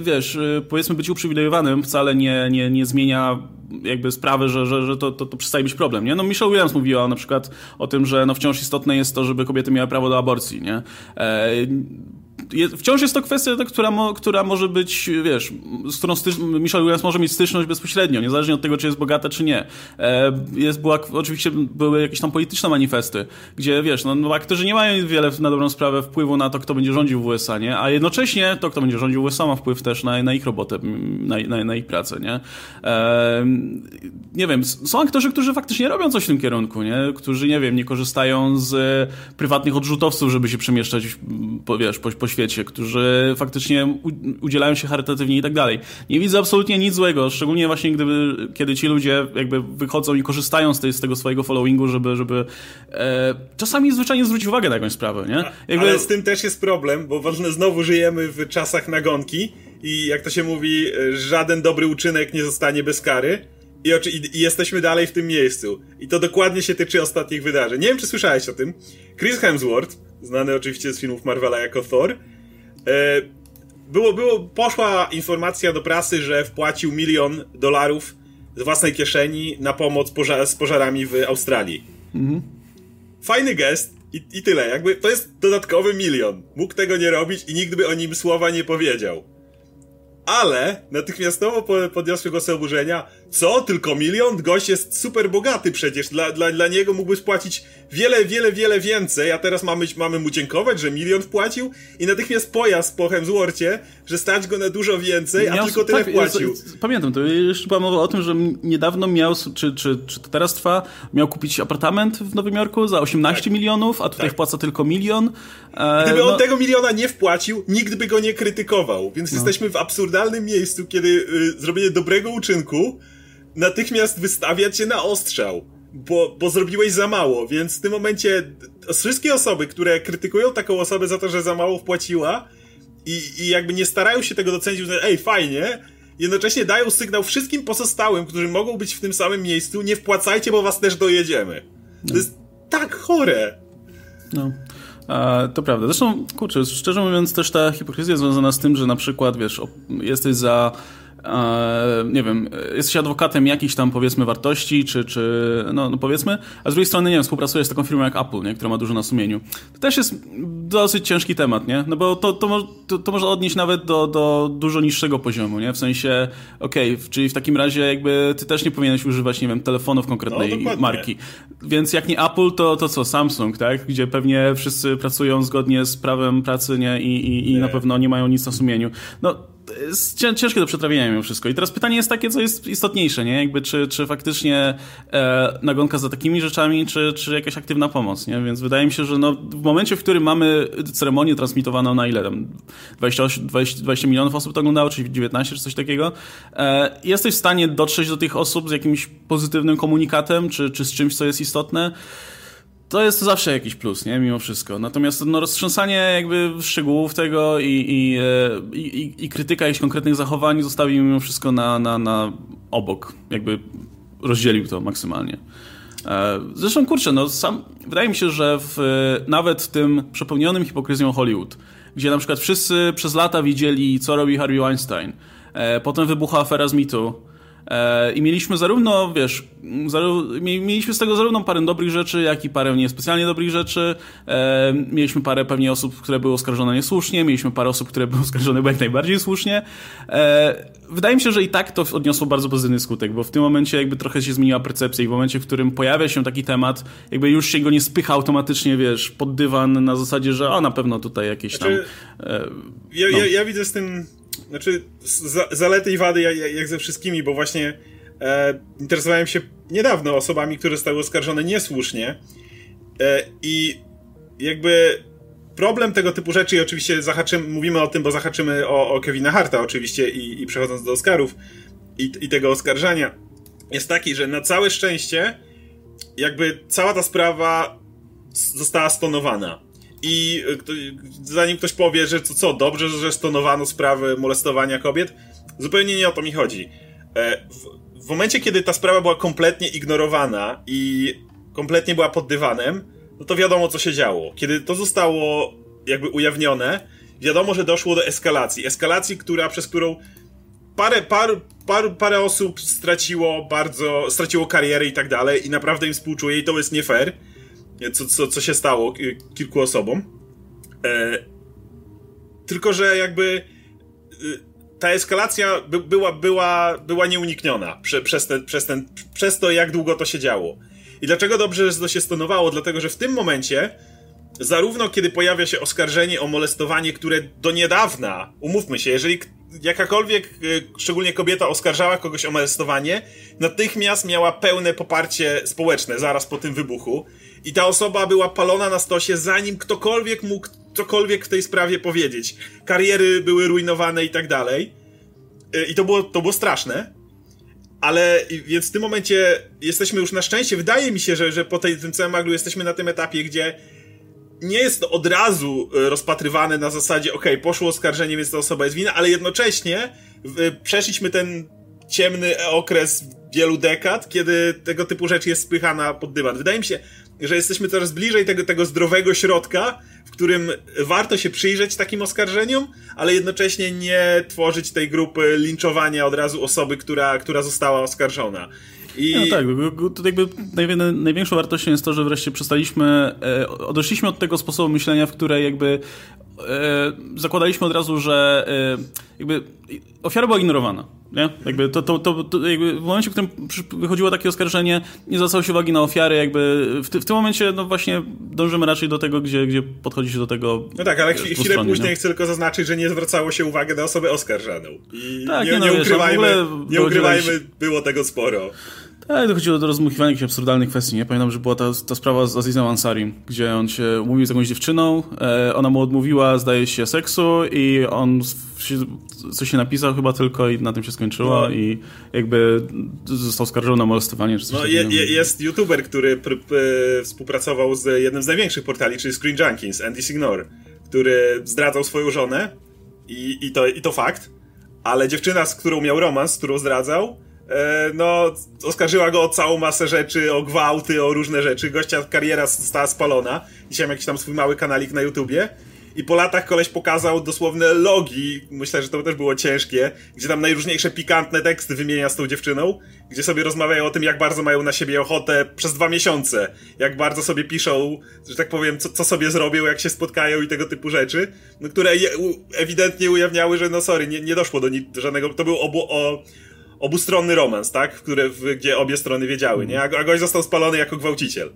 wiesz, powiedzmy być uprzywilejowanym wcale nie, nie, nie zmienia jakby sprawy, że, że, że to, to, to przestaje być problem, nie? No Michelle Williams mówiła na przykład o tym, że no wciąż istotne jest to, żeby kobiety miały prawo do aborcji, nie? E, wciąż jest to kwestia, która, która może być, wiesz, z którą Michelle Williams może mieć styczność bezpośrednio, niezależnie od tego, czy jest bogata, czy nie. E, jest, była, oczywiście były jakieś tam polityczne manifesty, gdzie, wiesz, no, no aktorzy nie mają wiele, na dobrą sprawę, wpływu na to, kto będzie rządził w USA, nie? A jednocześnie to, kto będzie rządził w USA ma wpływ też na, na ich robotę, na, na, na ich pracę, nie? Nie wiem, są aktorzy, którzy faktycznie robią coś w tym kierunku, nie? Którzy, nie wiem, nie korzystają z prywatnych odrzutowców, żeby się przemieszczać, po, wiesz, po, po świecie, którzy faktycznie udzielają się charytatywnie i tak dalej. Nie widzę absolutnie nic złego, szczególnie właśnie gdyby, kiedy ci ludzie jakby wychodzą i korzystają z, tej, z tego swojego followingu, żeby, żeby e, czasami zwyczajnie zwrócić uwagę na jakąś sprawę, nie? Jakby... Ale z tym też jest problem, bo znowu żyjemy w czasach nagonki i jak to się mówi, żaden dobry uczynek nie zostanie bez kary. I, i, I, jesteśmy dalej w tym miejscu. I to dokładnie się tyczy ostatnich wydarzeń. Nie wiem, czy słyszałeś o tym. Chris Hemsworth, znany oczywiście z filmów Marvela jako Thor, e, było, było, poszła informacja do prasy, że wpłacił milion dolarów z własnej kieszeni na pomoc pożar, z pożarami w Australii. Mhm. Fajny gest i, i tyle. Jakby to jest dodatkowy milion. Mógł tego nie robić i nikt by o nim słowa nie powiedział ale natychmiastowo podniosły głosy oburzenia. Co? Tylko milion? Gość jest super bogaty przecież. Dla, dla, dla niego mógłby spłacić wiele, wiele, wiele więcej, a teraz mamy, mamy mu dziękować, że milion wpłacił i natychmiast pojazd po Hemsworthie, że stać go na dużo więcej, a tylko tyle tak, wpłacił. pamiętam, to jeszcze była mowa o tym, że niedawno miał, czy, czy, czy to teraz trwa, miał kupić apartament w Nowym Jorku za 18 tak. milionów, a tutaj tak. wpłaca tylko milion. E, Gdyby on no... tego miliona nie wpłacił, nikt by go nie krytykował, więc no. jesteśmy w absurdalnym miejscu, kiedy y, zrobienie dobrego uczynku natychmiast wystawia cię na ostrzał bo, bo zrobiłeś za mało, więc w tym momencie wszystkie osoby, które krytykują taką osobę za to, że za mało wpłaciła i, i jakby nie starają się tego docenić, że ej, fajnie, jednocześnie dają sygnał wszystkim pozostałym, którzy mogą być w tym samym miejscu, nie wpłacajcie, bo was też dojedziemy. No. To jest tak chore. No. A, to prawda. Zresztą, kurczę, szczerze mówiąc, też ta hipokryzja związana z tym, że na przykład, wiesz, jesteś za nie wiem, jesteś adwokatem jakichś tam powiedzmy wartości, czy, czy no, no, powiedzmy, a z drugiej strony, nie wiem, współpracujesz z taką firmą jak Apple, nie, która ma dużo na sumieniu. To też jest dosyć ciężki temat, nie? No bo to, to, to, to można odnieść nawet do, do dużo niższego poziomu, nie? W sensie, okej, okay, czyli w takim razie jakby ty też nie powinieneś używać, nie wiem, telefonów konkretnej no, marki. Więc jak nie Apple, to, to co, Samsung, tak? Gdzie pewnie wszyscy pracują zgodnie z prawem pracy, nie? I, i, i na pewno nie mają nic na sumieniu. No, ciężkie do przetrawienia mimo wszystko. I teraz pytanie jest takie, co jest istotniejsze, nie? Jakby czy, czy faktycznie e, nagonka za takimi rzeczami, czy, czy jakaś aktywna pomoc, nie? Więc wydaje mi się, że no, w momencie, w którym mamy ceremonię transmitowaną na ile tam 28, 20, 20 milionów osób to oglądało, czy 19, czy coś takiego, e, jesteś w stanie dotrzeć do tych osób z jakimś pozytywnym komunikatem, czy, czy z czymś, co jest istotne, to jest zawsze jakiś plus, nie? Mimo wszystko. Natomiast no, roztrząsanie jakby szczegółów tego i, i, e, i, i krytyka jakichś konkretnych zachowań zostawił mimo wszystko na, na, na obok. Jakby rozdzielił to maksymalnie. E, zresztą, kurczę, no sam, wydaje mi się, że w, nawet w tym przepełnionym hipokryzją Hollywood, gdzie na przykład wszyscy przez lata widzieli, co robi Harvey Weinstein, e, potem wybucha afera z mitu, E, I mieliśmy zarówno, wiesz, mieliśmy z tego zarówno parę dobrych rzeczy, jak i parę niespecjalnie dobrych rzeczy. E, mieliśmy parę pewnie osób, które były oskarżone niesłusznie, mieliśmy parę osób, które były oskarżone jak najbardziej słusznie. E, wydaje mi się, że i tak to odniosło bardzo pozytywny skutek, bo w tym momencie jakby trochę się zmieniła percepcja i w momencie, w którym pojawia się taki temat, jakby już się go nie spycha automatycznie, wiesz, pod dywan na zasadzie, że a na pewno tutaj jakieś tam... Znaczy, ja, no. ja, ja widzę z tym znaczy, za, zalety i wady jak, jak ze wszystkimi, bo właśnie e, interesowałem się niedawno osobami, które zostały oskarżone niesłusznie e, i jakby problem tego typu rzeczy i oczywiście zahaczymy, mówimy o tym, bo zahaczymy o, o Kevina Harta oczywiście i, i przechodząc do Oscarów i, i tego oskarżania jest taki, że na całe szczęście jakby cała ta sprawa została stonowana. I e, zanim ktoś powie, że co, co dobrze, że stonowano sprawy molestowania kobiet, zupełnie nie o to mi chodzi. E, w, w momencie, kiedy ta sprawa była kompletnie ignorowana i kompletnie była pod dywanem, no to wiadomo, co się działo. Kiedy to zostało jakby ujawnione, wiadomo, że doszło do eskalacji. Eskalacji, która, przez którą parę, par, par, parę osób straciło bardzo, straciło karierę i tak dalej i naprawdę im współczuję i to jest nie fair co, co, co się stało kilku osobom. E, tylko, że jakby y, ta eskalacja by, była, była, była nieunikniona prze, przez, ten, przez, ten, przez to, jak długo to się działo. I dlaczego dobrze, że to się stonowało? Dlatego, że w tym momencie, zarówno kiedy pojawia się oskarżenie o molestowanie, które do niedawna, umówmy się, jeżeli jakakolwiek, y, szczególnie kobieta, oskarżała kogoś o molestowanie, natychmiast miała pełne poparcie społeczne zaraz po tym wybuchu. I ta osoba była palona na stosie, zanim ktokolwiek mógł cokolwiek w tej sprawie powiedzieć. Kariery były rujnowane i tak dalej. Y, I to było, to było straszne. Ale więc w tym momencie jesteśmy już na szczęście, wydaje mi się, że, że po tej, tym całym maglu jesteśmy na tym etapie, gdzie nie jest to od razu y, rozpatrywane na zasadzie, ok, poszło oskarżenie, więc ta osoba jest winna, ale jednocześnie przeszliśmy ten ciemny okres wielu dekad, kiedy tego typu rzecz jest spychana pod dywan. Wydaje mi się, że jesteśmy coraz bliżej tego, tego zdrowego środka, w którym warto się przyjrzeć takim oskarżeniom, ale jednocześnie nie tworzyć tej grupy linczowania od razu osoby, która, która została oskarżona. I... No tak, to jakby największą wartością jest to, że wreszcie przestaliśmy, e, odeszliśmy od tego sposobu myślenia, w której jakby zakładaliśmy od razu, że e, jakby ofiara była ignorowana. Nie? Jakby to, to, to, to jakby w momencie, w którym wychodziło takie oskarżenie, nie zwracało się uwagi na ofiary, jakby w, ty, w, tym momencie no właśnie dążymy raczej do tego, gdzie, gdzie podchodzi się do tego. No tak, ale chwilę później nie? chcę tylko zaznaczyć, że nie zwracało się uwagi na osobę oskarżaną. I tak, nie, nie, no, nie ukrywajmy, nie ukrywajmy, było tego sporo. Tak, dochodziło do rozmuchiwania jakichś absurdalnych kwestii, nie? Pamiętam, że była ta, ta sprawa z Azizem Ansarim, gdzie on się umówił z jakąś dziewczyną, e, ona mu odmówiła, zdaje się, seksu i on coś się napisał chyba tylko i na tym się skończyło no. i jakby został skarżony na molestowanie czy coś No je, je, jest youtuber, który pr, pr, współpracował z jednym z największych portali, czyli Screen Junkies, Andy Signor, który zdradzał swoją żonę i, i, to, i to fakt, ale dziewczyna, z którą miał romans, z którą zdradzał, no, oskarżyła go o całą masę rzeczy, o gwałty, o różne rzeczy. Gościa kariera została spalona. Dzisiaj ma jakiś tam swój mały kanalik na YouTubie. I po latach koleś pokazał dosłowne logi, myślę, że to też było ciężkie, gdzie tam najróżniejsze pikantne teksty wymienia z tą dziewczyną, gdzie sobie rozmawiają o tym, jak bardzo mają na siebie ochotę przez dwa miesiące, jak bardzo sobie piszą, że tak powiem, co, co sobie zrobią, jak się spotkają i tego typu rzeczy, no, które je, u, ewidentnie ujawniały, że no sorry, nie, nie doszło do, do żadnego, to był obu, o, obustronny romans, tak? Które, w, gdzie obie strony wiedziały, nie? A, a gość został spalony jako gwałciciel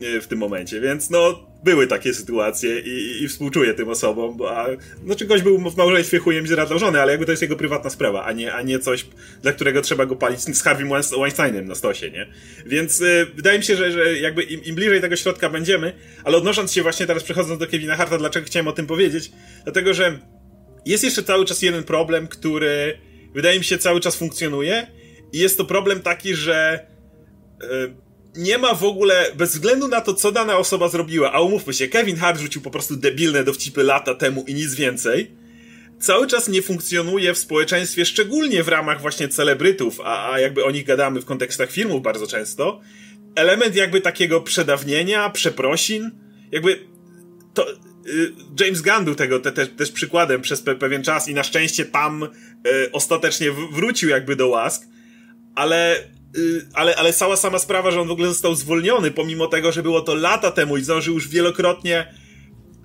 e, w tym momencie, więc no były takie sytuacje i, i współczuję tym osobom, bo a, znaczy gość był w małżeństwie chujem zdradzał żonę, ale jakby to jest jego prywatna sprawa, a nie, a nie coś, dla którego trzeba go palić z Harvey Weinsteinem na stosie, nie? Więc y, wydaje mi się, że, że jakby im, im, bliżej tego środka będziemy, ale odnosząc się właśnie teraz przechodząc do Kevina Harta, dlaczego chciałem o tym powiedzieć? Dlatego, że jest jeszcze cały czas jeden problem, który wydaje mi się, cały czas funkcjonuje. I jest to problem taki, że yy, nie ma w ogóle, bez względu na to, co dana osoba zrobiła, a umówmy się, Kevin Hart rzucił po prostu debilne dowcipy lata temu i nic więcej, cały czas nie funkcjonuje w społeczeństwie, szczególnie w ramach właśnie celebrytów, a, a jakby o nich gadamy w kontekstach filmów bardzo często, element jakby takiego przedawnienia, przeprosin, jakby to, Y, James Gunn był tego te, te, też przykładem przez pe, pewien czas i na szczęście tam ostatecznie w, wrócił jakby do łask, ale, y, ale, ale cała sama sprawa, że on w ogóle został zwolniony, pomimo tego, że było to lata temu i zdążył już wielokrotnie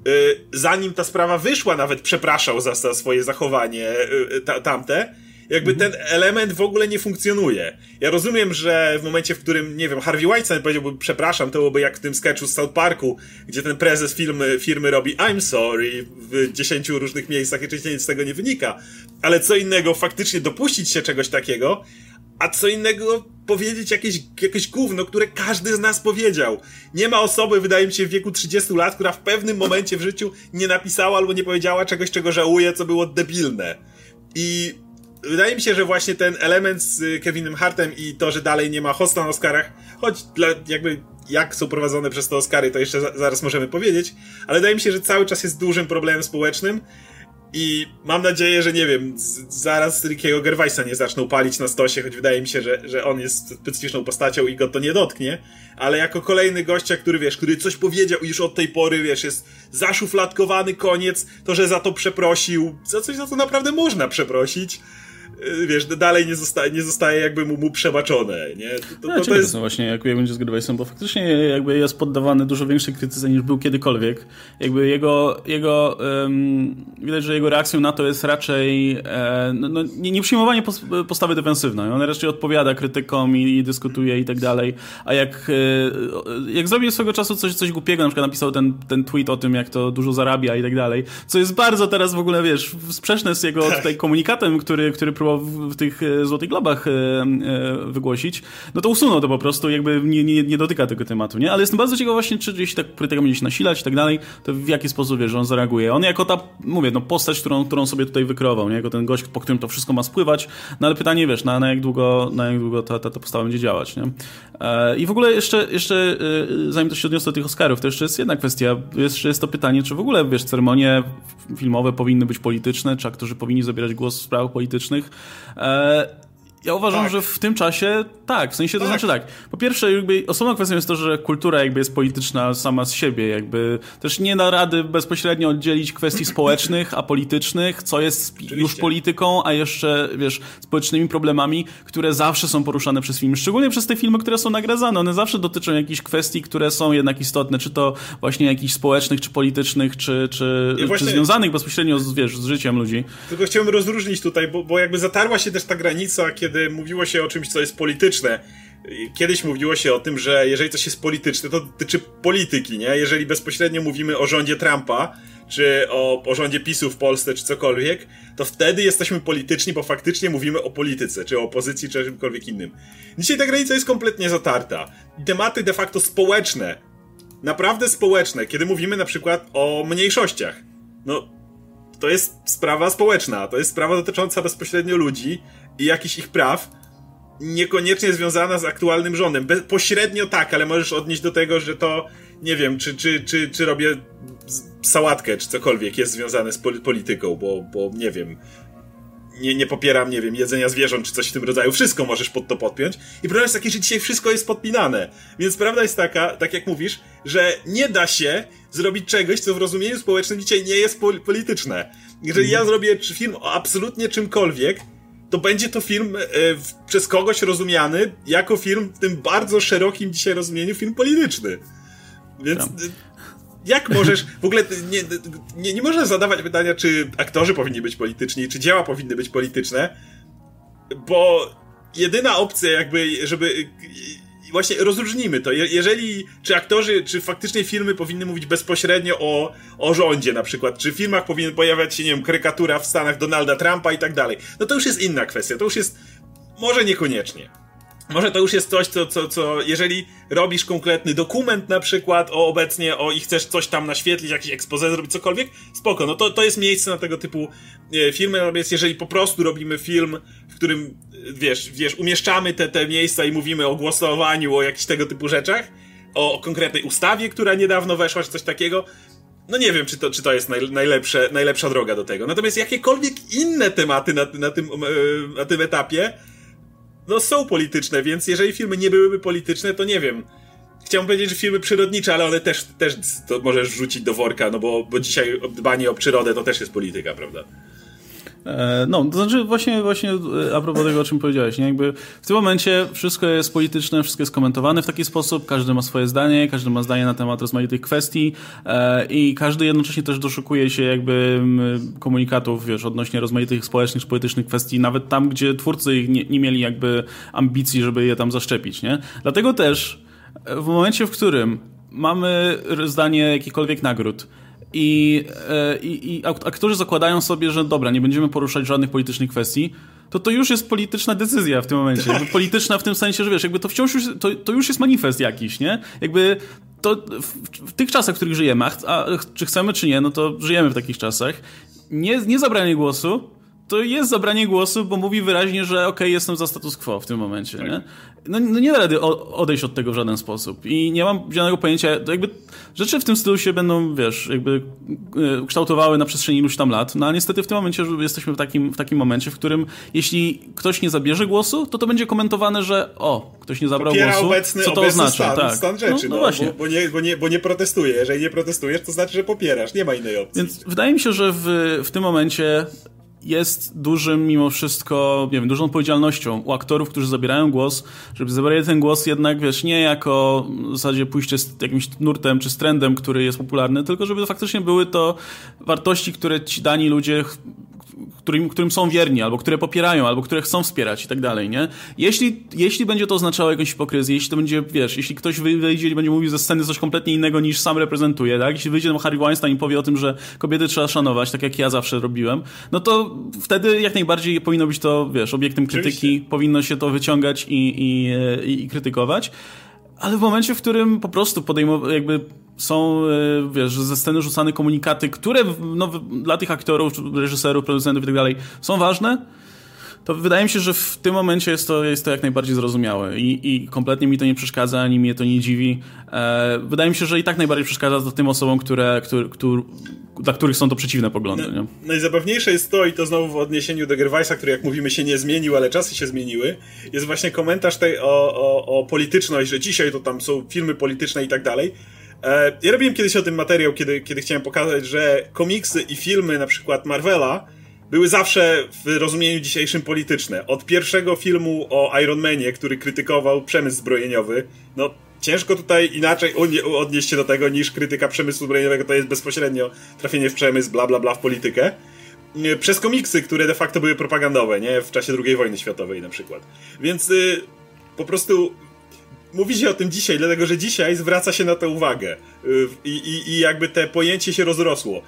y, zanim ta sprawa wyszła, nawet przepraszał za, swoje zachowanie y, ta, tamte, jakby ten element w ogóle nie funkcjonuje. Ja rozumiem, że w momencie, w którym, nie wiem, Harvey Weinstein powiedziałby przepraszam, to byłoby jak w tym sketchu z South Parku, gdzie ten prezes firmy, firmy robi I'm sorry w dziesięciu różnych miejscach i oczywiście nic z tego nie wynika. Ale co innego faktycznie dopuścić się czegoś takiego, a co innego powiedzieć jakieś, jakieś gówno, które każdy z nas powiedział. Nie ma osoby, wydaje mi się, w wieku 30 lat, która w pewnym momencie w życiu nie napisała albo nie powiedziała czegoś, czego żałuje, co było debilne. I wydaje mi się, że właśnie ten element z Kevinem Hartem i to, że dalej nie ma hosta na Oscarach, choć dla, jakby jak są prowadzone przez te Oscary, to jeszcze za, zaraz możemy powiedzieć, ale wydaje mi się, że cały czas jest dużym problemem społecznym i mam nadzieję, że nie wiem, zaraz Rickiego Gervaisa nie zaczną palić na stosie, choć wydaje mi się, że, że on jest specyficzną postacią i go to nie dotknie, ale jako kolejny gościa, który wiesz, który coś powiedział i już od tej pory, wiesz, jest zaszufladkowany koniec, to, że za to przeprosił, za coś, za co naprawdę można przeprosić, wiesz, dalej nie zostaje, nie zostaje jakby mu, mu przebaczone, nie? To, to, no, to jest... właśnie, jak, będzie z Gervaisem, bo faktycznie jakby jest poddawany dużo większej krytyce niż był kiedykolwiek. Jakby jego, jego um, widać, że jego reakcją na to jest raczej e, no, no, nie, nie przyjmowanie postawy defensywnej. On raczej odpowiada krytykom i, i dyskutuje i tak dalej. A jak, e, jak zrobił swego czasu coś, coś głupiego, na przykład napisał ten, ten tweet o tym, jak to dużo zarabia i tak dalej, co jest bardzo teraz w ogóle, wiesz, sprzeczne z jego tak. tutaj komunikatem, który, który próbował w, tych e, Złotych Globach e, e, wygłosić, no to usunął to po prostu, jakby nie, nie, nie dotyka tego tematu, nie? Ale jestem bardzo ciekaw właśnie, czy jeśli tak tego będzie się nasilać i tak dalej, to w jaki sposób, wiesz, on zareaguje. On jako ta, mówię, no postać, którą, którą sobie tutaj wykreował, nie? Jako ten gość, po którym to wszystko ma spływać, no ale pytanie, wiesz, na, na jak długo, na jak długo ta, ta, ta postawa będzie działać, nie? I w ogóle jeszcze, jeszcze zanim to się odniosę do tych Oscarów, to jeszcze jest jedna kwestia, jeszcze jest to pytanie, czy w ogóle, wiesz, ceremonie filmowe powinny być polityczne, czy aktorzy powinni zabierać głos w sprawach politycznych. E, Ja uważam, tak. że w tym czasie tak, w sensie to tak. znaczy tak. Po pierwsze, jakby osobną kwestią jest to, że kultura jakby jest polityczna sama z siebie, jakby też nie da rady bezpośrednio oddzielić kwestii społecznych, a politycznych, co jest Oczywiście. już polityką, a jeszcze, wiesz, społecznymi problemami, które zawsze są poruszane przez filmy, szczególnie przez te filmy, które są nagradzane. One zawsze dotyczą jakichś kwestii, które są jednak istotne, czy to właśnie jakichś społecznych, czy politycznych, czy, czy, ja czy związanych bezpośrednio z, wiesz, z życiem ludzi. Tylko chciałbym rozróżnić tutaj, bo, bo jakby zatarła się też ta granica, kiedy kiedy mówiło się o czymś, co jest polityczne. Kiedyś mówiło się o tym, że jeżeli coś jest polityczne, to dotyczy polityki, nie? Jeżeli bezpośrednio mówimy o rządzie Trumpa, czy o, o rządzie PiSu w Polsce, czy cokolwiek, to wtedy jesteśmy polityczni, bo faktycznie mówimy o polityce, czy o opozycji, czy o czymkolwiek innym. Dzisiaj ta granica jest kompletnie zatarta. Tematy de facto społeczne, naprawdę społeczne, kiedy mówimy na przykład o mniejszościach. No, to jest sprawa społeczna, to jest sprawa dotycząca bezpośrednio ludzi, i jakichś ich praw, niekoniecznie związana z aktualnym rządem. pośrednio tak, ale możesz odnieść do tego, że to, nie wiem, czy, czy, czy, czy robię sałatkę, czy cokolwiek jest związane z polityką, bo, bo nie wiem, nie, nie popieram, nie wiem, jedzenia zwierząt czy coś w tym rodzaju. Wszystko możesz pod to podpiąć. I problem jest taki, że dzisiaj wszystko jest podpinane. Więc prawda jest taka, tak jak mówisz, że nie da się zrobić czegoś, co w rozumieniu społecznym dzisiaj nie jest polityczne. Jeżeli ja mhm. zrobię film o absolutnie czymkolwiek, to będzie to film e, przez kogoś rozumiany jako film w tym bardzo szerokim dzisiaj rozumieniu film polityczny. Więc Tam. E, jak możesz, w ogóle nie, nie, nie można zadawać pytania, czy aktorzy powinni być polityczni, czy dzieła powinny być polityczne, bo jedyna opcja jakby, żeby właśnie rozróżnimy to. jeżeli, czy aktorzy, czy faktycznie filmy powinny mówić bezpośrednio o, o rządzie na przykład, czy w filmach powinien pojawiać się, nie wiem, karykatura w Stanach Donalda Trumpa i tak dalej, no to już jest inna kwestia, to już jest, może niekoniecznie. Może to już jest coś, co, co, co, jeżeli robisz konkretny dokument na przykład o obecnie, o i chcesz coś tam naświetlić, jakiś expose zrobić, cokolwiek, spoko, no to, to jest miejsce na tego typu e, filmy, natomiast jeżeli po prostu robimy film, w którym, wiesz, wiesz, umieszczamy te, te miejsca i mówimy o głosowaniu, o jakichś tego typu rzeczach, o, o konkretnej ustawie, która niedawno weszła, czy coś takiego, no nie wiem, czy to, czy to jest naj, najlepsze, najlepsza droga do tego. Natomiast jakiekolwiek inne tematy na, na, tym, e, na tym etapie, no są polityczne, więc jeżeli filmy nie byłyby polityczne, to nie wiem. Chciałbym powiedzieć, że filmy przyrodnicze, ale one też, też to możesz rzucić do worka, no bo, bo dzisiaj dbanie o przyrodę to też jest polityka, prawda? E, no, to znaczy właśnie, właśnie e, a propos tego, o czym powiedziałeś, nie? Jakby w tym momencie wszystko jest polityczne, wszystko jest komentowane w taki sposób, każdy ma swoje zdanie, każdy ma zdanie na temat rozmaitych kwestii e, i każdy jednocześnie też doszukuje się jakby komunikatów, wiesz, odnośnie rozmaitych społecznych, politycznych kwestii, nawet tam, gdzie twórcy nie, nie mieli jakby ambicji, żeby je tam zaszczepić, nie? Dlatego też w momencie, w którym mamy zdanie jakichkolwiek nagród, i, e, i, i aktorzy zakładają sobie, że dobra, nie będziemy poruszać żadnych politycznych kwestii, to to już jest polityczna decyzja w tym momencie. Jakby polityczna w tym sensie, że wiesz, jakby to wciąż już, to, to już jest manifest jakiś, nie? Jakby to w, w tych czasach, w których żyjemy, a, a, czy chcemy, czy nie, no to żyjemy w takich czasach, nie, nie zabranie głosu to jest zabranie głosu, bo mówi wyraźnie, że okej, okay, jestem za status quo w tym momencie, tak. nie? No, no, nie da rady odejść od tego w żaden sposób i nie mam żadnego pojęcia, to jakby rzeczy w tym stylu się będą, wiesz, jakby e, kształtowały na przestrzeni iluś tam lat, no a niestety w tym momencie jesteśmy w takim, w takim momencie, w którym jeśli ktoś nie zabierze głosu, to to będzie komentowane, że o, ktoś nie zabrał Popiera głosu, obecny, co to oznacza? Stan, tak. stan rzeczy, no, no, no właśnie. Bo, bo, nie, bo, nie, bo nie protestuje. Jeżeli nie protestujesz, to znaczy, że popierasz, nie ma innej opcji. Więc wydaje mi się, że w, w tym momencie jest dużym mimo wszystko, nie wiem, dużą odpowiedzialnością u aktorów, którzy zabierają głos, żeby zabrali ten głos jednak, wiesz, nie jako w zasadzie pójście z jakimś nurtem czy z trendem, który jest popularny, tylko żeby faktycznie były to wartości, które ci dani ludzie którym, którym są wierni, albo które popierają, albo które chcą wspierać i tak dalej, nie? Jeśli, jeśli będzie to oznaczało jakąś hipokryzję, jeśli to będzie, wiesz, jeśli ktoś wyjdzie i będzie mówił ze sceny coś kompletnie innego niż sam reprezentuje, tak? Jeśli wyjdzie Harry Weinstein i powie o tym, że kobiety trzeba szanować, tak jak ja zawsze robiłem, no to wtedy jak najbardziej powinno być to, wiesz, obiektem krytyki, Oczywiście. powinno się to wyciągać i, i, i, i krytykować. Ale w momencie, w którym po prostu jakby są, e, wiesz, ze sceny rzucane komunikaty, które no, dla tych aktorów, reżyserów, producentów i tak dalej są ważne, to wydaje mi się, że w tym momencie jest to, jest to jak najbardziej zrozumiałe i, i kompletnie mi to nie przeszkadza, ani mnie to nie dziwi. E, wydaje mi się, że i tak najbardziej przeszkadza to tym osobom, które, które, które, dla których są to przeciwne poglądy. No, najzabawniejsze jest to, i to znowu w odniesieniu do Gervaisa, który jak mówimy się nie zmienił, ale czasy się zmieniły, jest właśnie komentarz tej o, o, o polityczność, że dzisiaj to tam są filmy polityczne i tak dalej. E, ja robiłem kiedyś o tym materiał, kiedy, kiedy chciałem pokazać, że komiksy i filmy na przykład Marvela były zawsze w rozumieniu dzisiejszym polityczne. Od pierwszego filmu o Iron Manie, który krytykował przemysł zbrojeniowy, no ciężko tutaj inaczej odnieść się do tego niż krytyka przemysłu zbrojeniowego, to jest bezpośrednio trafienie w przemysł, bla bla bla w politykę. Przez komiksy, które de facto były propagandowe, nie? W czasie II wojny światowej na przykład. Więc y, po prostu mówi się o tym dzisiaj, dlatego że dzisiaj zwraca się na to uwagę y, i, i, jakby te pojęcie się rozrosło.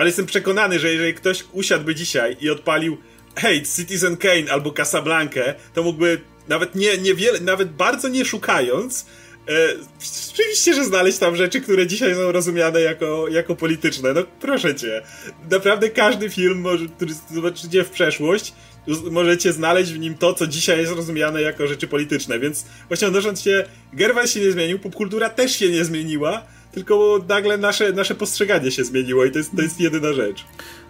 Ale jestem przekonany, że jeżeli ktoś usiadłby dzisiaj i odpalił hej, Citizen Kane albo Casablanca, to mógłby nawet nie, niewiele, nawet bardzo nie szukając, e, oczywiście, że znaleźć tam rzeczy, które dzisiaj są rozumiane jako, jako polityczne. No proszę cię. Naprawdę każdy film, może, który zobaczycie w przeszłość, możecie znaleźć w nim to, co dzisiaj jest rozumiane jako rzeczy polityczne. Więc właśnie odnosząc się, Gerwal się nie zmienił, popkultura też się nie zmieniła, tylko nagle nasze, nasze postrzeganie się zmieniło i to jest, to jest jedyna rzecz.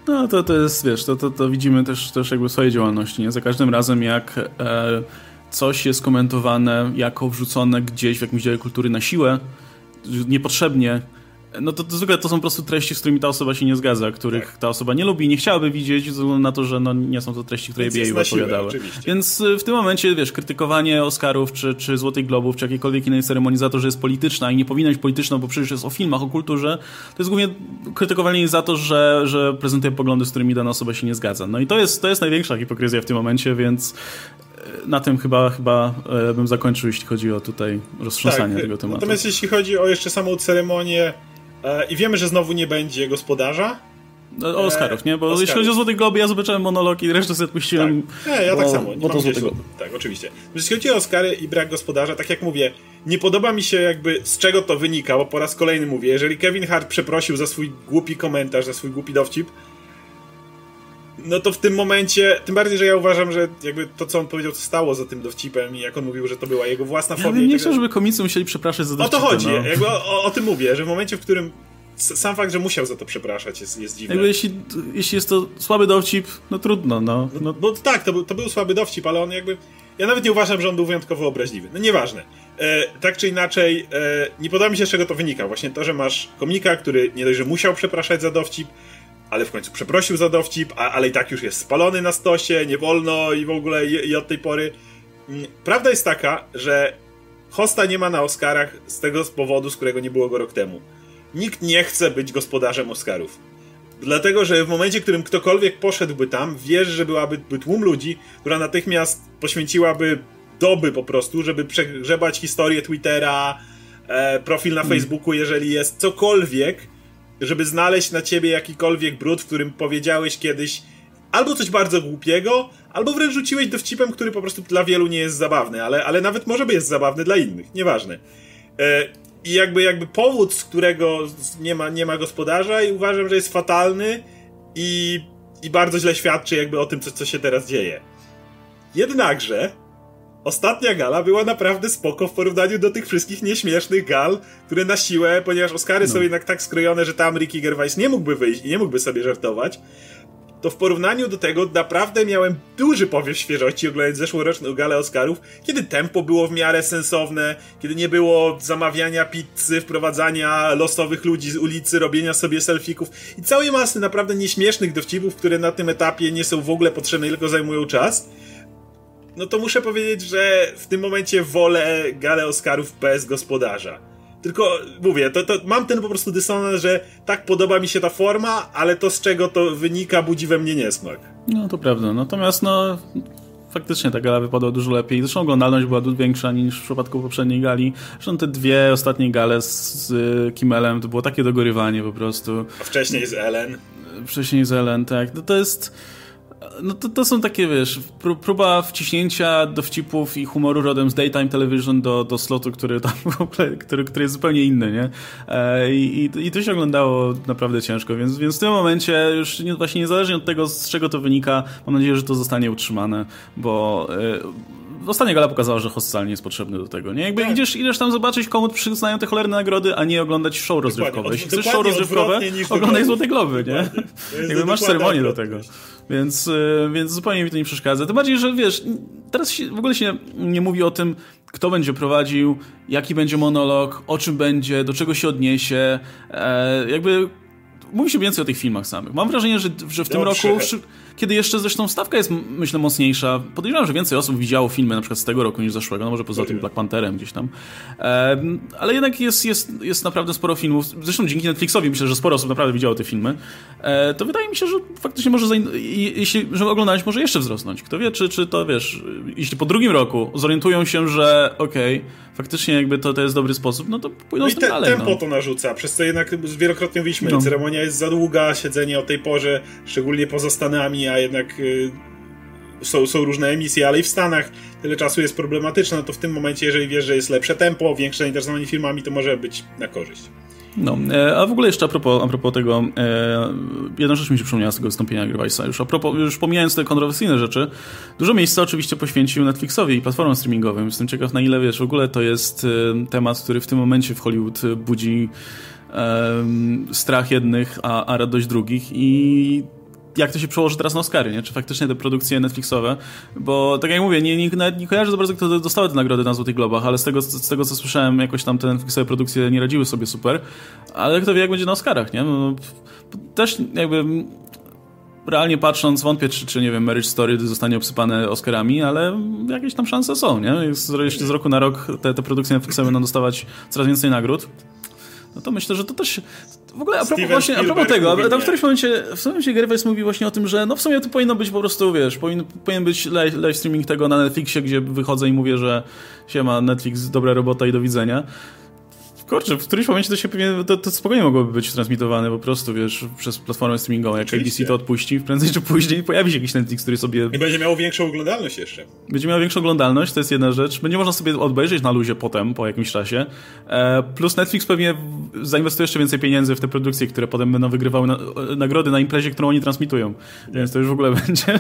No to, to jest, wiesz, to, to, to widzimy też, też jakby w swojej działalności, nie? Za każdym razem jak e, coś jest komentowane jako wrzucone gdzieś w jakimś dziale kultury na siłę, niepotrzebnie, no to, to zwykle to są po prostu treści, z którymi ta osoba się nie zgadza, których tak. ta osoba nie lubi, nie chciałaby widzieć, ze względu na to, że no, nie są to treści, które by jej odpowiadały. Więc y, w tym momencie, wiesz, krytykowanie Oscarów, czy, czy Złotych Globów, czy jakiejkolwiek innej ceremonii za to, że jest polityczna i nie powinna być polityczna, bo przecież jest o filmach, o kulturze, to jest głównie krytykowanie za to, że, że prezentuje poglądy, z którymi dana osoba się nie zgadza. No i to jest, to jest największa hipokryzja w tym momencie, więc y, na tym chyba, chyba e, bym zakończył, jeśli chodzi o tutaj roztrząsanie tak, tego tematu. Natomiast jeśli chodzi o jeszcze samą ceremonię I wiemy, że znowu nie będzie gospodarza. No, o Oscarów, nie? Bo Oscarów. jeśli chodzi o Złoty Globy, ja zobaczyłem monolog i resztę sobie odpuściłem. Tak. Nie, ja tak bo, tak samo. Nie bo to Złoty Glob. Tak, oczywiście. Jeśli chodzi o Oscary i brak gospodarza, tak jak mówię, nie podoba mi się jakby z czego to wynika, bo po raz kolejny mówię, jeżeli Kevin Hart przeprosił za swój głupi komentarz, za swój głupi dowcip, no to w tym momencie, tym bardziej, że ja uważam, że jakby to, co on powiedział, co stało za tym dowcipem i jak on mówił, że to była jego własna fobia. Ja nie chciał, żeby komicy musieli przepraszać za dowcipy. O to chodzi, no. jakby o, o, o, tym mówię, że w momencie, w którym sam fakt, że musiał za to przepraszać jest, jest dziwny. Jakby jeśli, jeśli jest to słaby dowcip, no trudno, no. no. no bo tak, to był, to był słaby dowcip, ale on jakby... Ja nawet nie uważam, że on był wyjątkowo obraźliwy. No nieważne. E, tak czy inaczej, e, nie podoba mi się, z czego to wynika. Właśnie to, że masz komika, który nie dość, że musiał przepraszać za dowcip, ale w końcu przeprosił za dowcip, a, ale i tak już jest spalony na stosie, nie wolno i w ogóle i, i od tej pory. Mm, prawda jest taka, że hosta nie ma na Oscarach z tego powodu, z którego nie było go rok temu. Nikt nie chce być gospodarzem Oscarów. Dlatego, że w momencie, w którym ktokolwiek poszedłby tam, wiesz, że byłaby tłum ludzi, która natychmiast poświęciłaby doby po prostu, żeby przegrzebać historię Twittera, e, profil na mm. Facebooku, jeżeli jest cokolwiek, żeby znaleźć na ciebie jakikolwiek brud, w którym powiedziałeś kiedyś albo coś bardzo głupiego, albo wręcz rzuciłeś dowcipem, który po prostu dla wielu nie jest zabawny, ale, ale nawet może by jest zabawny dla innych, nieważne. E, I jakby, jakby powód, z którego nie ma, nie ma gospodarza i uważam, że jest fatalny i, i bardzo źle świadczy jakby o tym, co, co się teraz dzieje. Jednakże Ostatnia gala była naprawdę spoko w porównaniu do tych wszystkich nieśmiesznych gal, które na siłę, ponieważ Oscary no. są jednak tak skrojone, że tam Ricky Gervais nie mógłby wyjść i nie mógłby sobie żartować, to w porównaniu do tego naprawdę miałem duży powiew świeżości oglądając zeszłoroczną galę Oscarów, kiedy tempo było w miarę sensowne, kiedy nie było zamawiania pizzy, wprowadzania losowych ludzi z ulicy, robienia sobie selfików i całej masy naprawdę nieśmiesznych dowcipów, które na tym etapie nie są w ogóle potrzebne, tylko zajmują czas no to muszę powiedzieć, że w tym momencie wolę galę Oscarów bez gospodarza. Tylko mówię, to, to mam ten po prostu dysonans, że tak podoba mi się ta forma, ale to z czego to wynika budzi we mnie niesmak. No to prawda, natomiast no faktycznie ta gala wypadła dużo lepiej. Zresztą oglądalność była dużo większa niż w przypadku poprzedniej gali. Zresztą te dwie ostatnie gale z, z Kimelem to było takie dogorywanie po prostu. A wcześniej z Ellen. Wcześniej z Ellen, tak. No to jest No to, to są takie, wiesz, próba wciśnięcia dowcipów i humoru rodem z daytime television do, do slotu, który tam w ogóle, który, który jest zupełnie inny, nie? E, I, i, to się oglądało naprawdę ciężko, więc, więc w tym momencie już nie, właśnie niezależnie od tego, z czego to wynika, mam nadzieję, że to zostanie utrzymane, bo e, ostatnia gala pokazała, że host nie jest potrzebny do tego, nie? Jakby tak. idziesz, idziesz tam zobaczyć, komu przyznają te cholerne nagrody, a nie oglądać show rozrywkowe. Jeśli chcesz show rozrywkowe, oglądaj Złote Globy, nie? Jakby masz ceremonię do tego. Więc, e, więc zupełnie mi to nie przeszkadza. Tym bardziej, że wiesz, teraz się, w ogóle się nie mówi o tym, kto będzie prowadził, jaki będzie monolog, o czym będzie, do czego się odniesie. E, jakby mówi się więcej o tych filmach samych. Mam wrażenie, że, że w tym roku kiedy jeszcze zresztą stawka jest, myślę, mocniejsza. Podejrzewam, że więcej osób widziało filmy na przykład z tego roku niż zeszłego, no może poza tym Black Pantherem gdzieś tam. ale jednak jest, jest, jest naprawdę sporo filmów. Zresztą dzięki Netflixowi myślę, że sporo osób naprawdę widziało te filmy. E, to wydaje mi się, że faktycznie może, jeśli, że oglądalność może jeszcze wzrosnąć. Kto wie, czy, czy to wiesz, jeśli po drugim roku zorientują się, że okej, okay, faktycznie jakby to, to jest dobry sposób, no to pójdą no tym te, dalej. tempo no. to narzuca, przez co jednak wielokrotnie mówiliśmy, no. ceremonia jest za długa, siedzenie o tej porze, szczególnie poza Stanami, a jednak y, są, są różne emisje, ale i w Stanach tyle czasu jest problematyczne, no to w tym momencie, jeżeli wiesz, że jest lepsze tempo, większe zainteresowanie filmami, to może być na korzyść. No, e, a w ogóle jeszcze a propos, a propos tego, e, jedna rzecz mi się przypomniała z tego wystąpienia Grywajsa. Już, a już pomijając te kontrowersyjne rzeczy, dużo miejsca oczywiście poświęcił Netflixowi i platformom streamingowym. Jestem ciekaw, na ile wiesz, w ogóle to jest e, temat, który w tym momencie w Hollywood budzi e, strach jednych, a, a radość drugich i jak to się przełoży teraz na Oscary, nie? Czy faktycznie te produkcje Netflixowe, bo tak jak mówię, nie, nie, nawet nie kojarzę za bardzo, kto dostały te nagrody na Złotych Globach, ale z tego, z tego co słyszałem, jakoś tam te Netflixowe produkcje nie radziły sobie super, ale kto wie, jak będzie na Oscarach, nie? No, też jakby realnie patrząc, wątpię, czy, czy nie wiem, Marriage Story zostanie obsypane Oscarami, ale jakieś tam szanse są, nie? Jeśli z roku na rok te, te produkcje Netflixowe będą dostawać coraz więcej nagród, no to myślę, że to też... W ogóle a propos, właśnie, a propos tego, mówi, tam w którymś momencie, w którymś momencie Gervais mówi właśnie o tym, że no w sumie to powinno być po prostu, wiesz, powinien, powinien być live, live streaming tego na Netflixie, gdzie wychodzę i mówię, że się ma Netflix, dobra robota i do widzenia. Kurczę, w którymś momencie to się pewnie, to, to spokojnie mogłoby być transmitowane po prostu, wiesz, przez platformę streamingową. Jak ABC to odpuści, prędzej czy później pojawi się jakiś Netflix, który sobie... I będzie miał większą oglądalność jeszcze. Będzie miał większą oglądalność, to jest jedna rzecz. Będzie można sobie obejrzeć na luzie potem, po jakimś czasie. E, plus Netflix pewnie zainwestuje jeszcze więcej pieniędzy w te produkcje, które potem będą wygrywały na, nagrody na imprezie, którą oni transmitują. Więc to już w ogóle będzie,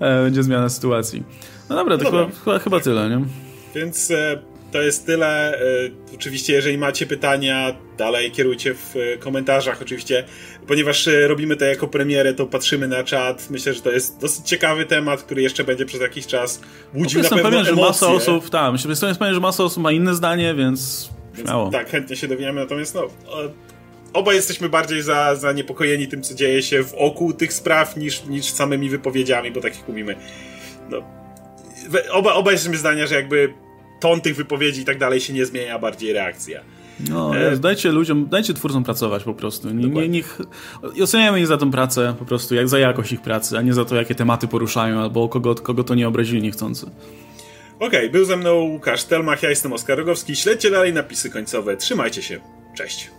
e, będzie zmiana sytuacji. No dobra, to dobra. Chyba, chyba tyle, nie? Więc... E to jest tyle. E, oczywiście, jeżeli macie pytania, dalej kierujcie w e, komentarzach. Oczywiście, ponieważ e, robimy to jako premierę, to patrzymy na czat. Myślę, że to jest dosyć ciekawy temat, który jeszcze będzie przez jakiś czas budził na pewno pewien, emocje. że masa osób, tak, myślę, jestem pewien, że masa osób ma inne zdanie, więc śmiało. Więc, tak, chętnie się dowiemy, natomiast no, Oba jesteśmy bardziej za, zaniepokojeni tym, co dzieje się wokół tych spraw, niż, niż samymi wypowiedziami, bo tak jak mówimy, no, oba, oba jesteśmy zdania, że jakby ton tych wypowiedzi i tak dalej się nie zmienia, bardziej reakcja. No, e... dajcie ludziom, dajcie twórcom pracować po prostu. Nie, nie, niech, oceniamy ich za tą pracę, po prostu jak za jakość ich pracy, a nie za to, jakie tematy poruszają, albo kogo, kogo to nie obrazili niechcący. Okej, okay, był ze mną Łukasz Telmach, ja jestem Oskar Rogowski. Śledźcie dalej napisy końcowe. Trzymajcie się. Cześć.